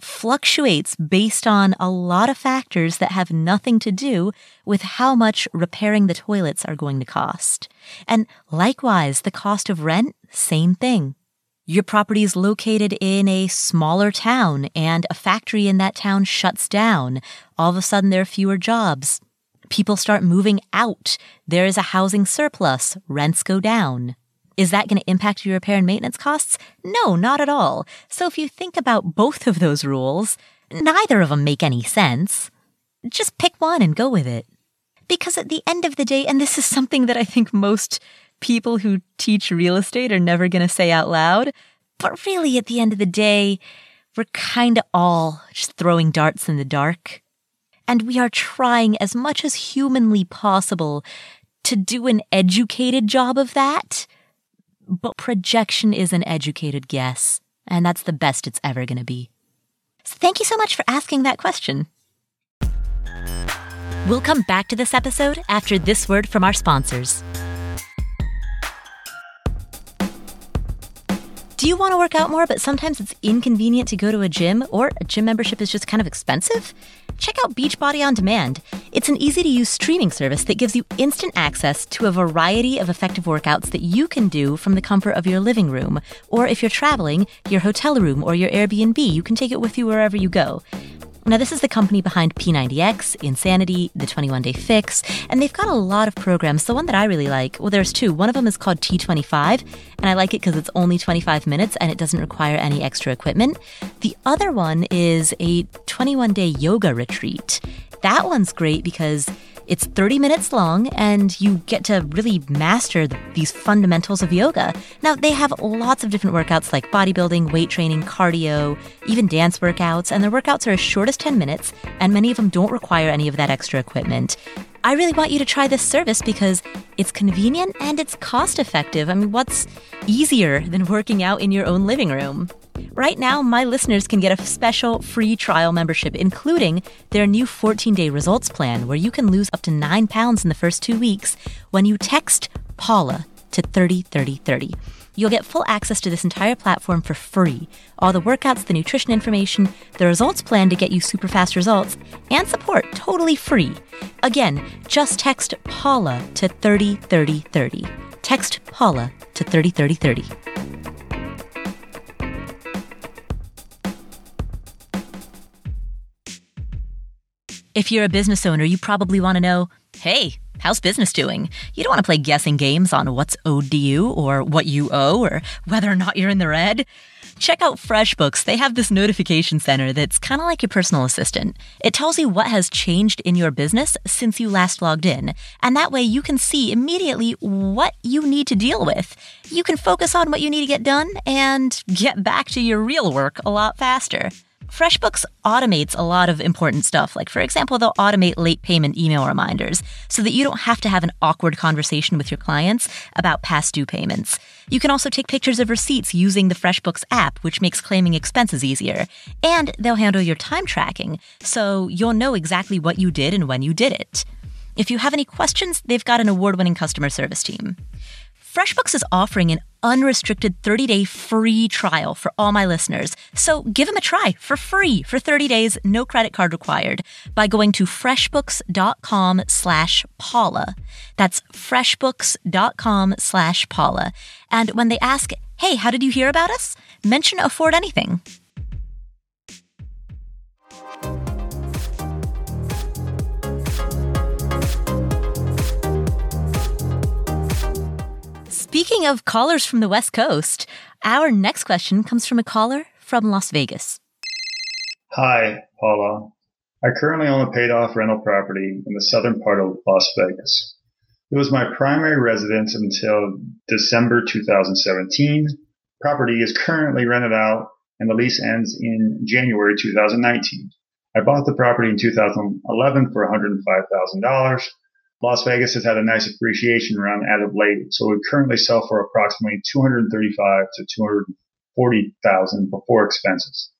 fluctuates based on a lot of factors that have nothing to do with how much repairing the toilets are going to cost. And likewise, the cost of rent, same thing. Your property is located in a smaller town and a factory in that town shuts down. All of a sudden there are fewer jobs. People start moving out. There is a housing surplus. Rents go down. Is that going to impact your repair and maintenance costs? No, not at all. So if you think about both of those rules, neither of them make any sense. Just pick one and go with it. Because at the end of the day, and this is something that I think most people who teach real estate are never going to say out loud, but really at the end of the day, we're kind of all just throwing darts in the dark. And we are trying as much as humanly possible to do an educated job of that. But projection is an educated guess, and that's the best it's ever going to be. So thank you so much for asking that question. We'll come back to this episode after this word from our sponsors. Do you want to work out more, but sometimes it's inconvenient to go to a gym, or a gym membership is just kind of expensive? Check out Beachbody On Demand. It's an easy to use streaming service that gives you instant access to a variety of effective workouts that you can do from the comfort of your living room. Or if you're traveling, your hotel room or your Airbnb, you can take it with you wherever you go. Now, this is the company behind P90X, Insanity, the 21 Day Fix, and they've got a lot of programs. The one that I really like, well, there's two. One of them is called T25, and I like it because it's only 25 minutes and it doesn't require any extra equipment. The other one is a 21 day yoga retreat. That one's great because it's 30 minutes long and you get to really master these fundamentals of yoga. Now, they have lots of different workouts like bodybuilding, weight training, cardio, even dance workouts, and their workouts are as short as 10 minutes, and many of them don't require any of that extra equipment. I really want you to try this service because it's convenient and it's cost effective. I mean, what's easier than working out in your own living room? Right now, my listeners can get a special free trial membership, including their new 14 day results plan, where you can lose up to nine pounds in the first two weeks when you text Paula to 303030. You'll get full access to this entire platform for free. All the workouts, the nutrition information, the results plan to get you super fast results, and support totally free. Again, just text Paula to 303030. Text Paula to 303030. If you're a business owner, you probably want to know hey, how's business doing? You don't want to play guessing games on what's owed to you or what you owe or whether or not you're in the red. Check out FreshBooks. They have this notification center that's kind of like your personal assistant. It tells you what has changed in your business since you last logged in. And that way you can see immediately what you need to deal with. You can focus on what you need to get done and get back to your real work a lot faster. FreshBooks automates a lot of important stuff. Like, for example, they'll automate late payment email reminders so that you don't have to have an awkward conversation with your clients about past due payments. You can also take pictures of receipts using the FreshBooks app, which makes claiming expenses easier. And they'll handle your time tracking, so you'll know exactly what you did and when you did it. If you have any questions, they've got an award winning customer service team. FreshBooks is offering an unrestricted 30 day free trial for all my listeners. So give them a try for free for 30 days, no credit card required by going to freshbooks.com slash Paula. That's freshbooks.com slash Paula. And when they ask, hey, how did you hear about us? Mention Afford Anything. Speaking of callers from the West Coast, our next question comes from a caller from Las Vegas. Hi, Paula. I currently own a paid off rental property in the southern part of Las Vegas. It was my primary residence until December 2017. Property is currently rented out and the lease ends in January 2019. I bought the property in 2011 for $105,000. Las Vegas has had a nice appreciation run as of late, so would currently sell for approximately 235 to 240,000 before expenses.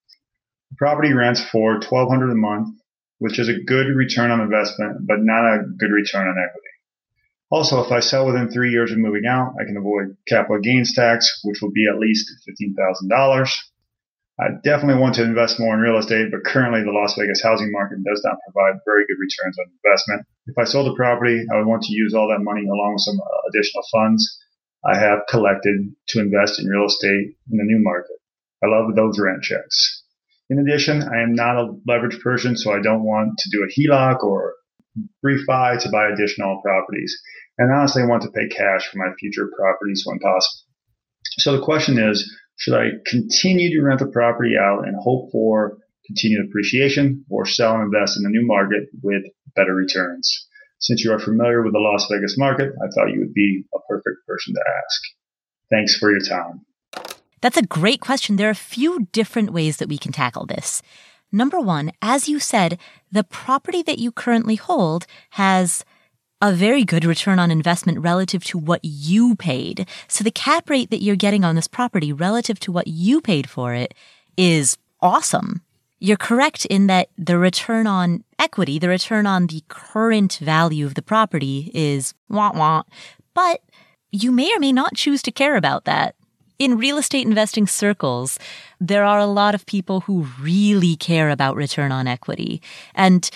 The property rents for 1200 a month, which is a good return on investment, but not a good return on equity. Also, if I sell within three years of moving out, I can avoid capital gains tax, which will be at least $15,000. I definitely want to invest more in real estate, but currently the Las Vegas housing market does not provide very good returns on investment. If I sold the property, I would want to use all that money along with some uh, additional funds I have collected to invest in real estate in the new market. I love those rent checks. In addition, I am not a leverage person, so I don't want to do a HELOC or refi to buy additional properties. And honestly, I want to pay cash for my future properties when possible. So the question is, should I continue to rent the property out and hope for continued appreciation or sell and invest in a new market with better returns? Since you are familiar with the Las Vegas market, I thought you would be a perfect person to ask. Thanks for your time. That's a great question. There are a few different ways that we can tackle this. Number one, as you said, the property that you currently hold has a very good return on investment relative to what you paid. So the cap rate that you're getting on this property relative to what you paid for it is awesome. You're correct in that the return on equity, the return on the current value of the property is wah wah, but you may or may not choose to care about that. In real estate investing circles, there are a lot of people who really care about return on equity. And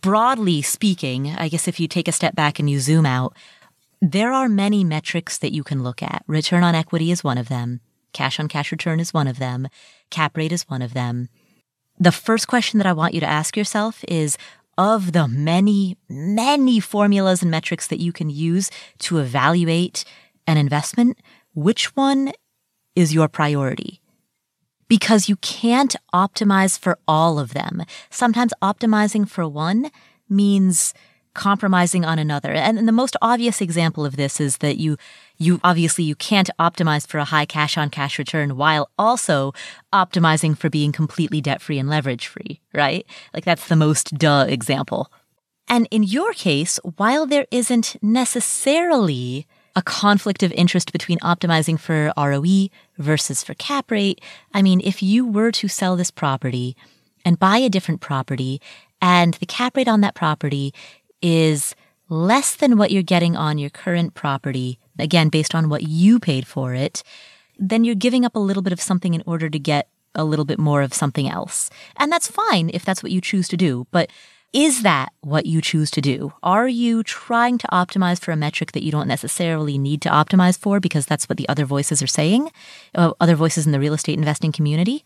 broadly speaking, I guess if you take a step back and you zoom out, there are many metrics that you can look at. Return on equity is one of them. Cash on cash return is one of them. Cap rate is one of them. The first question that I want you to ask yourself is of the many, many formulas and metrics that you can use to evaluate an investment, which one is your priority? Because you can't optimize for all of them. Sometimes optimizing for one means compromising on another. And the most obvious example of this is that you, you obviously you can't optimize for a high cash on cash return while also optimizing for being completely debt free and leverage free, right? Like that's the most duh example. And in your case, while there isn't necessarily a conflict of interest between optimizing for ROE versus for cap rate. I mean, if you were to sell this property and buy a different property and the cap rate on that property is less than what you're getting on your current property, again, based on what you paid for it, then you're giving up a little bit of something in order to get a little bit more of something else. And that's fine if that's what you choose to do. But is that what you choose to do? Are you trying to optimize for a metric that you don't necessarily need to optimize for because that's what the other voices are saying, uh, other voices in the real estate investing community?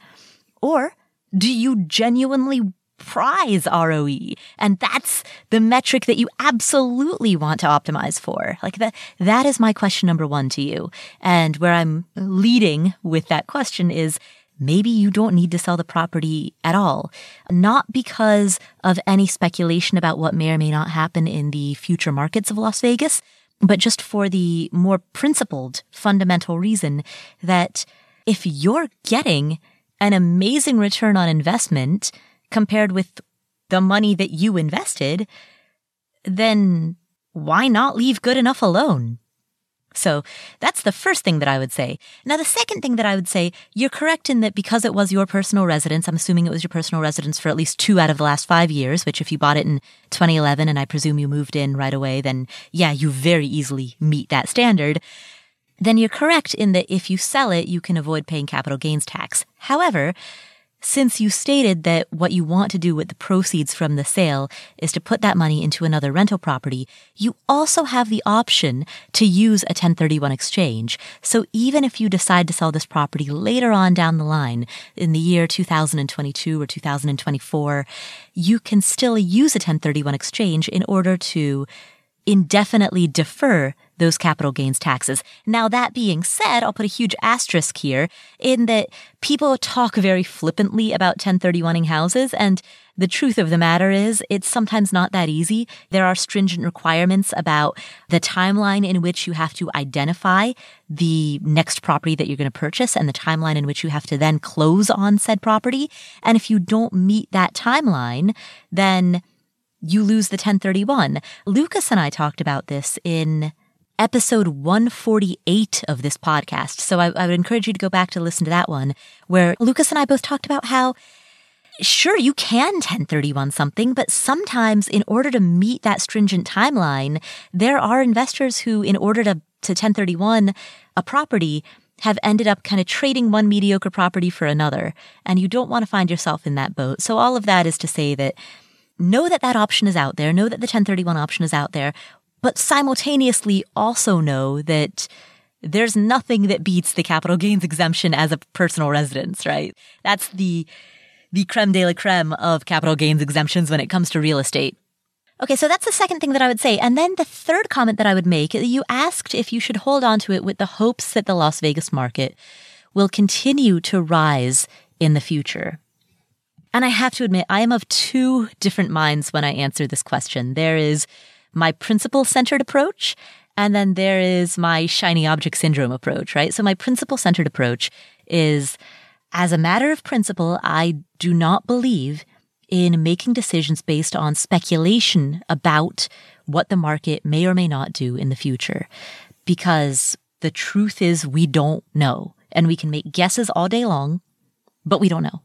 Or do you genuinely prize ROE? And that's the metric that you absolutely want to optimize for. Like that, that is my question number one to you. And where I'm leading with that question is, maybe you don't need to sell the property at all. Not because of any speculation about what may or may not happen in the future markets of Las Vegas, but just for the more principled fundamental reason that if you're getting an amazing return on investment compared with the money that you invested, then why not leave good enough alone? So that's the first thing that I would say. Now, the second thing that I would say, you're correct in that because it was your personal residence, I'm assuming it was your personal residence for at least two out of the last five years, which if you bought it in 2011 and I presume you moved in right away, then yeah, you very easily meet that standard. Then you're correct in that if you sell it, you can avoid paying capital gains tax. However, since you stated that what you want to do with the proceeds from the sale is to put that money into another rental property, you also have the option to use a 1031 exchange. So even if you decide to sell this property later on down the line in the year 2022 or 2024, you can still use a 1031 exchange in order to indefinitely defer those capital gains taxes. Now, that being said, I'll put a huge asterisk here in that people talk very flippantly about 1031ing houses, and The truth of the matter is, it's sometimes not that easy. There are stringent requirements about the timeline in which you have to identify the next property that you're going to purchase and the timeline in which you have to then close on said property. And if you don't meet that timeline, then you lose the 1031. Lucas and I talked about this in episode 148 of this podcast. So I, I, would encourage you to go back to listen to that one where Lucas and I both talked about how sure, you can 1031 something, but sometimes in order to meet that stringent timeline, there are investors who, in order to, to 1031 a property, have ended up kind of trading one mediocre property for another. And you don't want to find yourself in that boat. So all of that is to say that know that that option is out there. Know that the 1031 option is out there, but simultaneously also know that there's nothing that beats the capital gains exemption as a personal residence, right? That's the the creme de la creme of capital gains exemptions when it comes to real estate. Okay, so that's the second thing that I would say. And then the third comment that I would make, you asked if you should hold on to it with the hopes that the Las Vegas market will continue to rise in the future. And I have to admit, I am of two different minds when I answer this question. There is my principle centered approach, and then there is my shiny object syndrome approach, right? So my principle centered approach is as a matter of principle, I do not believe in making decisions based on speculation about what the market may or may not do in the future. Because the truth is we don't know and we can make guesses all day long, but we don't know.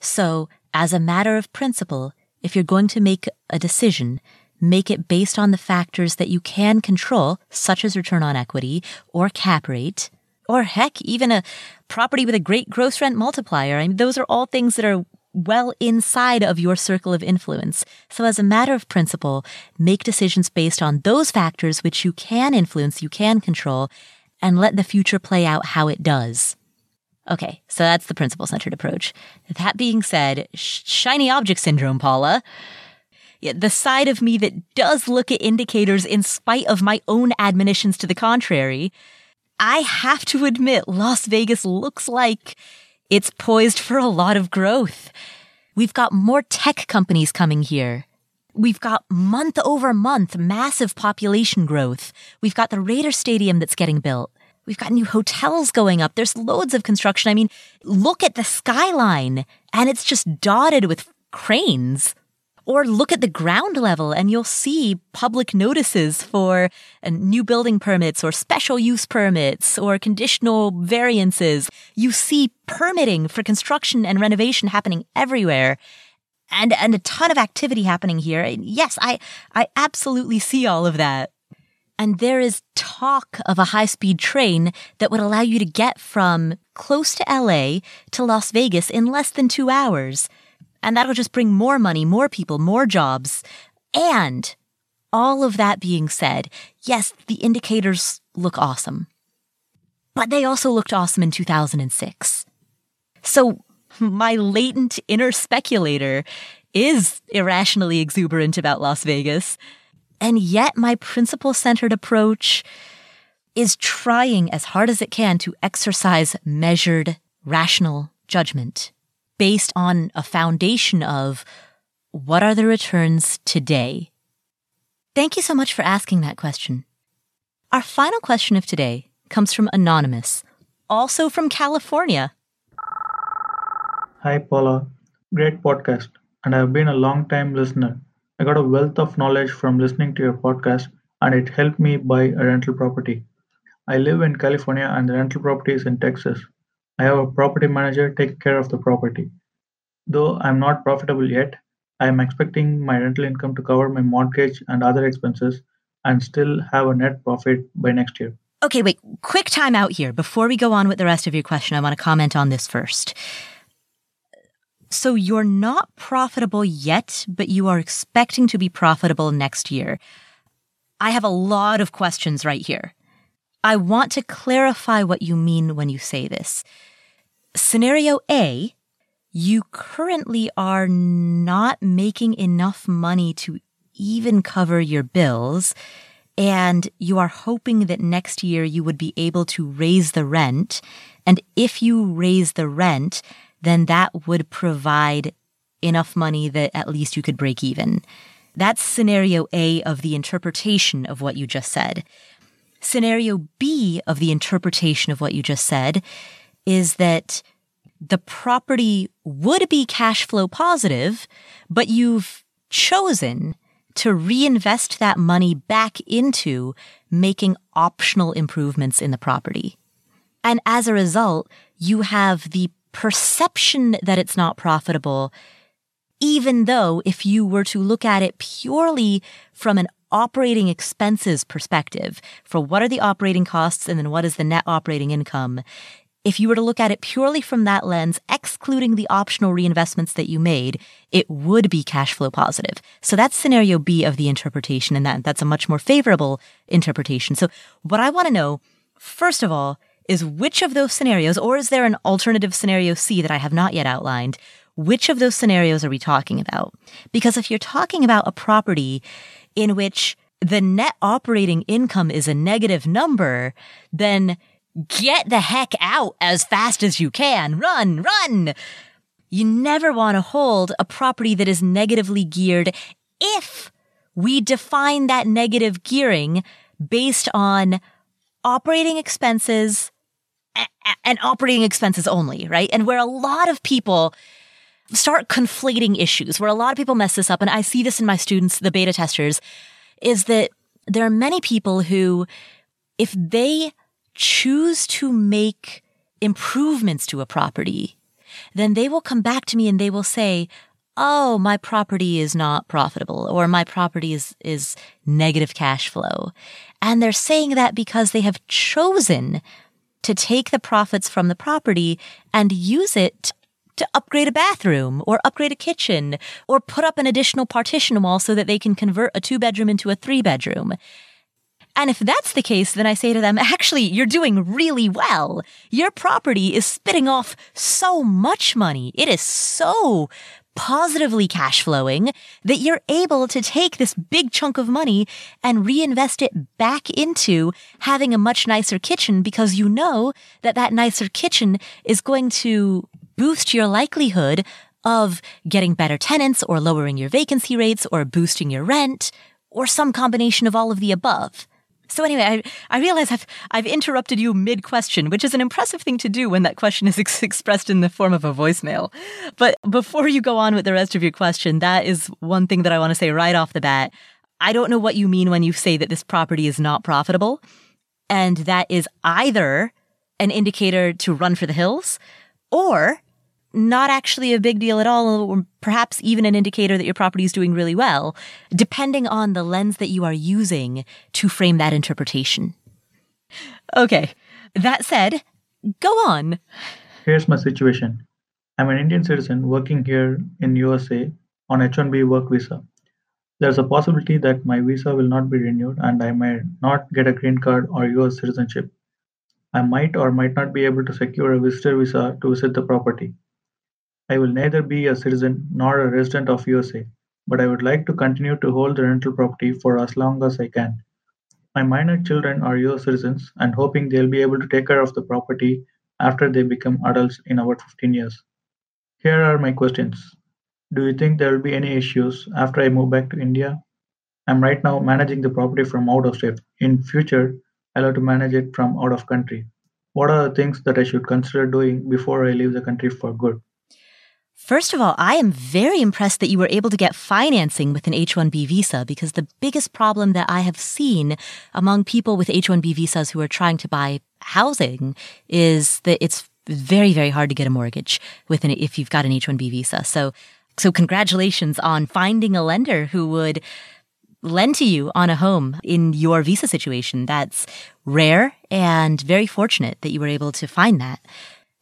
So as a matter of principle, if you're going to make a decision, make it based on the factors that you can control, such as return on equity or cap rate, or heck, even a property with a great gross rent multiplier. I mean, those are all things that are well inside of your circle of influence. So as a matter of principle, make decisions based on those factors which you can influence, you can control, and let the future play out how it does. Okay, so that's the principle centered approach. That being said, shiny object syndrome, Paula. The side of me that does look at indicators in spite of my own admonitions to the contrary I have to admit, Las Vegas looks like it's poised for a lot of growth. We've got more tech companies coming here. We've got month over month massive population growth. We've got the Raider Stadium that's getting built. We've got new hotels going up. There's loads of construction. I mean, look at the skyline and it's just dotted with cranes. Or look at the ground level and you'll see public notices for uh, new building permits or special use permits or conditional variances. You see permitting for construction and renovation happening everywhere and, and a ton of activity happening here. Yes, I, I absolutely see all of that. And there is talk of a high speed train that would allow you to get from close to LA to Las Vegas in less than two hours. And that'll just bring more money, more people, more jobs. And all of that being said, yes, the indicators look awesome. But they also looked awesome in 2006. So my latent inner speculator is irrationally exuberant about Las Vegas. And yet my principle centered approach is trying as hard as it can to exercise measured, rational judgment based on a foundation of what are the returns today? Thank you so much for asking that question. Our final question of today comes from Anonymous, also from California. Hi, Paula. Great podcast, and I've been a long time listener. I got a wealth of knowledge from listening to your podcast, and it helped me buy a rental property. I live in California, and the rental property is in Texas. I have a property manager taking care of the property. Though I'm not profitable yet, I am expecting my rental income to cover my mortgage and other expenses and still have a net profit by next year. Okay, wait, quick time out here. Before we go on with the rest of your question, I want to comment on this first. So you're not profitable yet, but you are expecting to be profitable next year. I have a lot of questions right here. I want to clarify what you mean when you say this. Scenario A, you currently are not making enough money to even cover your bills. And you are hoping that next year you would be able to raise the rent. And if you raise the rent, then that would provide enough money that at least you could break even. That's scenario A of the interpretation of what you just said. Scenario B of the interpretation of what you just said is that the property would be cash flow positive, but you've chosen to reinvest that money back into making optional improvements in the property. And as a result, you have the perception that it's not profitable, even though if you were to look at it purely from an operating expenses perspective for what are the operating costs and then what is the net operating income, if you were to look at it purely from that lens, excluding the optional reinvestments that you made, it would be cash flow positive. So that's scenario B of the interpretation, and that, that's a much more favorable interpretation. So what I want to know, first of all, is which of those scenarios, or is there an alternative scenario C that I have not yet outlined? Which of those scenarios are we talking about? Because if you're talking about a property in which the net operating income is a negative number, then get the heck out as fast as you can. Run, run. You never want to hold a property that is negatively geared if we define that negative gearing based on operating expenses and operating expenses only, right? And where a lot of people start conflating issues, where a lot of people mess this up, and I see this in my students, the beta testers, is that there are many people who, if they choose to make improvements to a property, then they will come back to me and they will say, Oh, my property is not profitable or my property is, is negative cash flow. And they're saying that because they have chosen to take the profits from the property and use it to upgrade a bathroom or upgrade a kitchen or put up an additional partition wall so that they can convert a two bedroom into a three bedroom. And if that's the case, then I say to them, actually, you're doing really well. Your property is spitting off so much money. It is so positively cash flowing that you're able to take this big chunk of money and reinvest it back into having a much nicer kitchen because you know that that nicer kitchen is going to boost your likelihood of getting better tenants or lowering your vacancy rates or boosting your rent or some combination of all of the above. So anyway, I, I realize I've, I've interrupted you mid question, which is an impressive thing to do when that question is *laughs* ex- expressed in the form of a voicemail. But before you go on with the rest of your question, that is one thing that I want to say right off the bat. I don't know what you mean when you say that this property is not profitable. And that is either an indicator to run for the hills or not actually a big deal at all, or perhaps even an indicator that your property is doing really well, depending on the lens that you are using to frame that interpretation. Okay, that said, go on. Here's my situation. I'm an Indian citizen working here in USA on H1B work visa. There's a possibility that my visa will not be renewed and I might not get a green card or US citizenship. I might or might not be able to secure a visitor visa to visit the property. I will neither be a citizen nor a resident of USA, but I would like to continue to hold the rental property for as long as I can. My minor children are US citizens and hoping they'll be able to take care of the property after they become adults in about 15 years. Here are my questions. Do you think there will be any issues after I move back to India? I'm right now managing the property from out of state. In future, I'll have to manage it from out of country. What are the things that I should consider doing before I leave the country for good? First of all, I am very impressed that you were able to get financing with an H 1B visa because the biggest problem that I have seen among people with H 1B visas who are trying to buy housing is that it's very, very hard to get a mortgage with an, if you've got an H 1B visa. So, so congratulations on finding a lender who would lend to you on a home in your visa situation. That's rare and very fortunate that you were able to find that.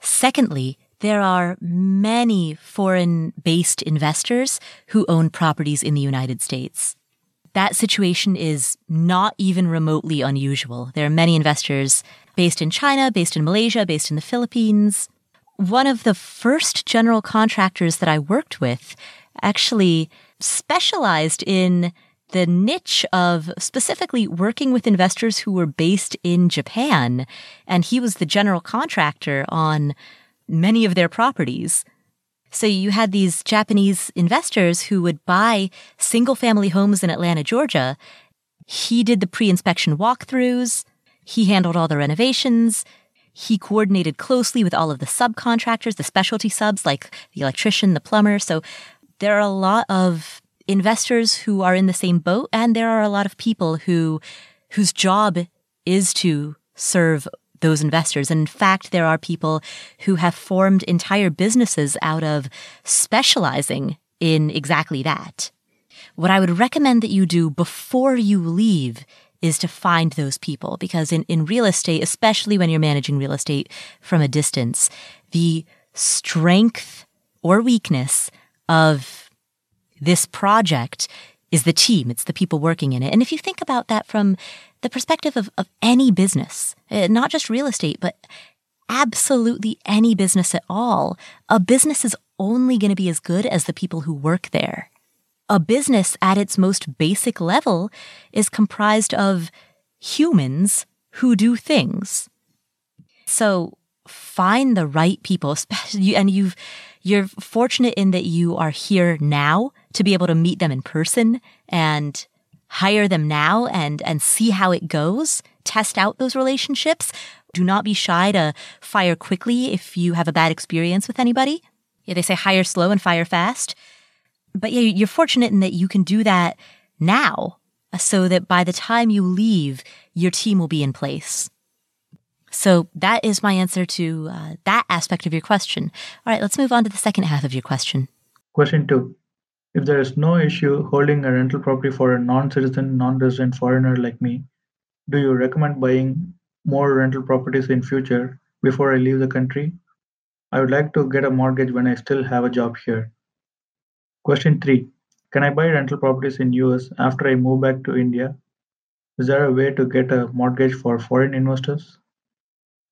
Secondly, there are many foreign based investors who own properties in the United States. That situation is not even remotely unusual. There are many investors based in China, based in Malaysia, based in the Philippines. One of the first general contractors that I worked with actually specialized in the niche of specifically working with investors who were based in Japan. And he was the general contractor on many of their properties. So you had these Japanese investors who would buy single family homes in Atlanta, Georgia. He did the pre inspection walkthroughs. He handled all the renovations. He coordinated closely with all of the subcontractors, the specialty subs like the electrician, the plumber. So there are a lot of investors who are in the same boat and there are a lot of people who whose job is to serve those investors. And in fact, there are people who have formed entire businesses out of specializing in exactly that. What I would recommend that you do before you leave is to find those people because in, in real estate, especially when you're managing real estate from a distance, the strength or weakness of this project is the team. It's the people working in it. And if you think about that from the perspective of, of any business, eh, not just real estate, but absolutely any business at all, a business is only going to be as good as the people who work there. A business at its most basic level is comprised of humans who do things. So find the right people, *laughs* especially, and you've, you're fortunate in that you are here now to be able to meet them in person and hire them now and, and see how it goes. Test out those relationships. Do not be shy to fire quickly if you have a bad experience with anybody. Yeah, they say hire slow and fire fast. But yeah, you're fortunate in that you can do that now so that by the time you leave, your team will be in place. So that is my answer to uh, that aspect of your question. All right, let's move on to the second half of your question. Question two if there is no issue holding a rental property for a non-citizen, non-resident foreigner like me, do you recommend buying more rental properties in future before I leave the country? I would like to get a mortgage when I still have a job here. Question 3. Can I buy rental properties in US after I move back to India? Is there a way to get a mortgage for foreign investors?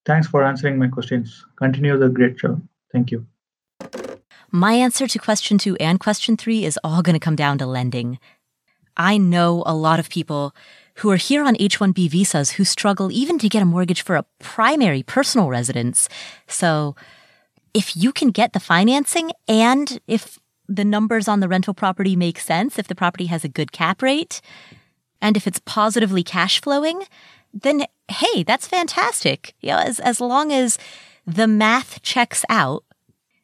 Thanks for answering my questions. Continue the great show. Thank you. My answer to question two and question three is all going to come down to lending. I know a lot of people who are here on H-1B visas who struggle even to get a mortgage for a primary personal residence. So if you can get the financing and if the numbers on the rental property make sense, if the property has a good cap rate, and if it's positively cash flowing, then hey, that's fantastic. You know, as, as long as the math checks out,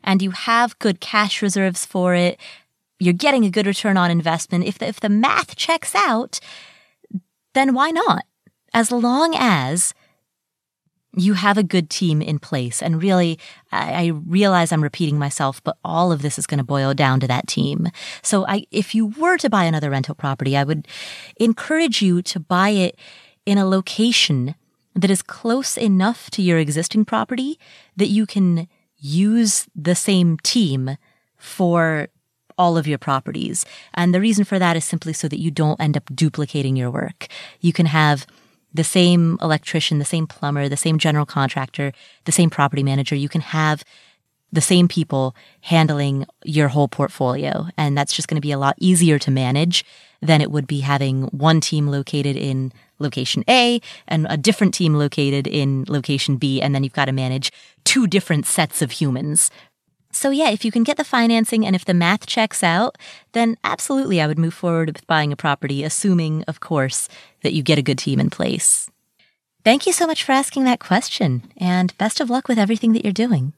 and you have good cash reserves for it, you're getting a good return on investment. If the, if the math checks out, then why not? As long as you have a good team in place. And really, I, I realize I'm repeating myself, but all of this is going to boil down to that team. So I, if you were to buy another rental property, I would encourage you to buy it in a location that is close enough to your existing property that you can use the same team for all of your properties. And the reason for that is simply so that you don't end up duplicating your work. You can have the same electrician, the same plumber, the same general contractor, the same property manager. You can have the same people handling your whole portfolio. And that's just going to be a lot easier to manage than it would be having one team located in location A and a different team located in location B. And then you've got to manage two different sets of humans. So yeah, if you can get the financing and if the math checks out, then absolutely I would move forward with buying a property, assuming, of course, that you get a good team in place. Thank you so much for asking that question and best of luck with everything that you're doing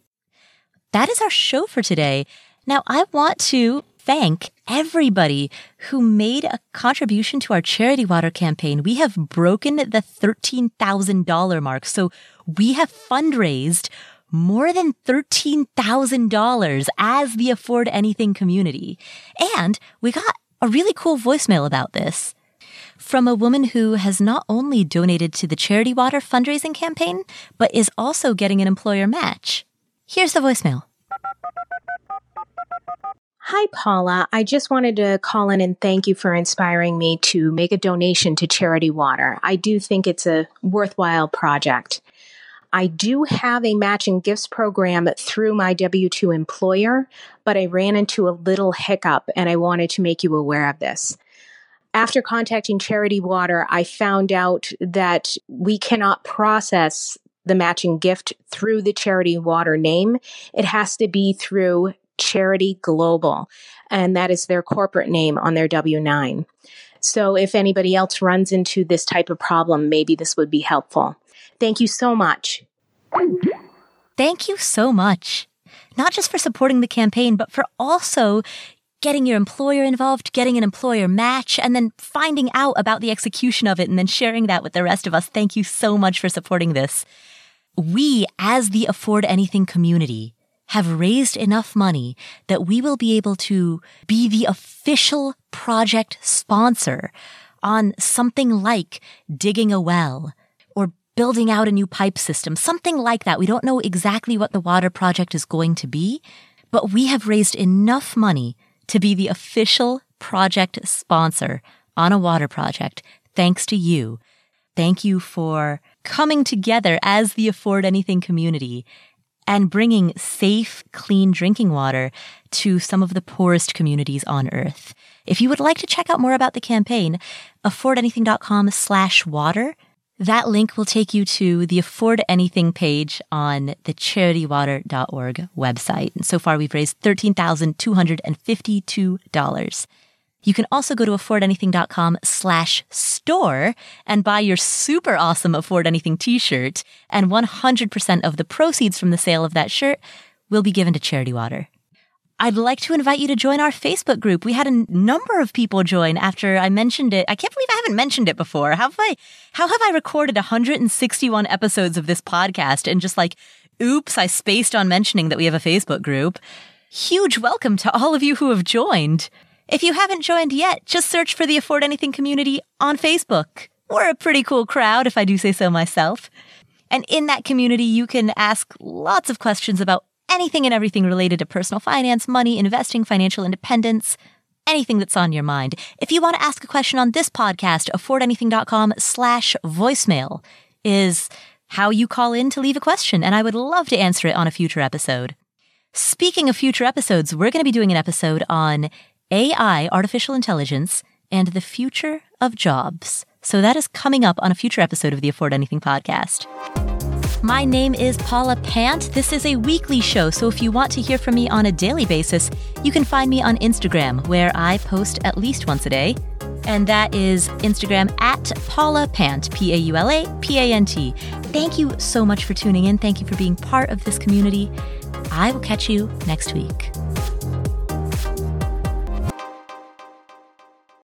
that is our show for today. Now, I want to thank everybody who made a contribution to our charity water campaign. We have broken the $13,000 mark. So we have fundraised more than $13,000 as the Afford Anything community. And we got a really cool voicemail about this from a woman who has not only donated to the Charity Water fundraising campaign, but is also getting an employer match. Here's the voicemail. Hi, Paula. I just wanted to call in and thank you for inspiring me to make a donation to Charity Water. I do think it's a worthwhile project. I do have a matching gifts program through my W 2 employer, but I ran into a little hiccup and I wanted to make you aware of this. After contacting Charity Water, I found out that we cannot process the matching gift through the charity water name. It has to be through Charity Global, and that is their corporate name on their W 9. So if anybody else runs into this type of problem, maybe this would be helpful. Thank you so much. Thank you so much. Not just for supporting the campaign, but for also getting your employer involved, getting an employer match, and then finding out about the execution of it and then sharing that with the rest of us. Thank you so much for supporting this. We, as the Afford Anything community, have raised enough money that we will be able to be the official project sponsor on something like digging a well or building out a new pipe system, something like that. We don't know exactly what the water project is going to be, but we have raised enough money to be the official project sponsor on a water project thanks to you. Thank you for coming together as the Afford Anything community and bringing safe, clean drinking water to some of the poorest communities on earth. If you would like to check out more about the campaign, affordanything.com slash water that link will take you to the Afford Anything page on the charitywater.org website. And so far, we've raised $13,252. You can also go to affordanything.com slash store and buy your super awesome Afford Anything t-shirt. And 100% of the proceeds from the sale of that shirt will be given to Charity Water. I'd like to invite you to join our Facebook group. We had a number of people join after I mentioned it. I can't believe I haven't mentioned it before. How have I, how have I recorded 161 episodes of this podcast and just like, oops, I spaced on mentioning that we have a Facebook group. Huge welcome to all of you who have joined. If you haven't joined yet, just search for the Afford Anything community on Facebook. We're a pretty cool crowd, if I do say so myself. And in that community, you can ask lots of questions about anything and everything related to personal finance, money, investing, financial independence, anything that's on your mind. If you want to ask a question on this podcast, affordanything.com slash voicemail is how you call in to leave a question, and I would love to answer it on a future episode. Speaking of future episodes, we're going to be doing an episode on AI, artificial intelligence, and the future of jobs. So that is coming up on a future episode of the Afford Anything podcast. My name is Paula Pant. This is a weekly show, so if you want to hear from me on a daily basis, you can find me on Instagram, where I post at least once a day. And that is Instagram at Paula Pant, P A U L A P A N T. Thank you so much for tuning in. Thank you for being part of this community. I will catch you next week.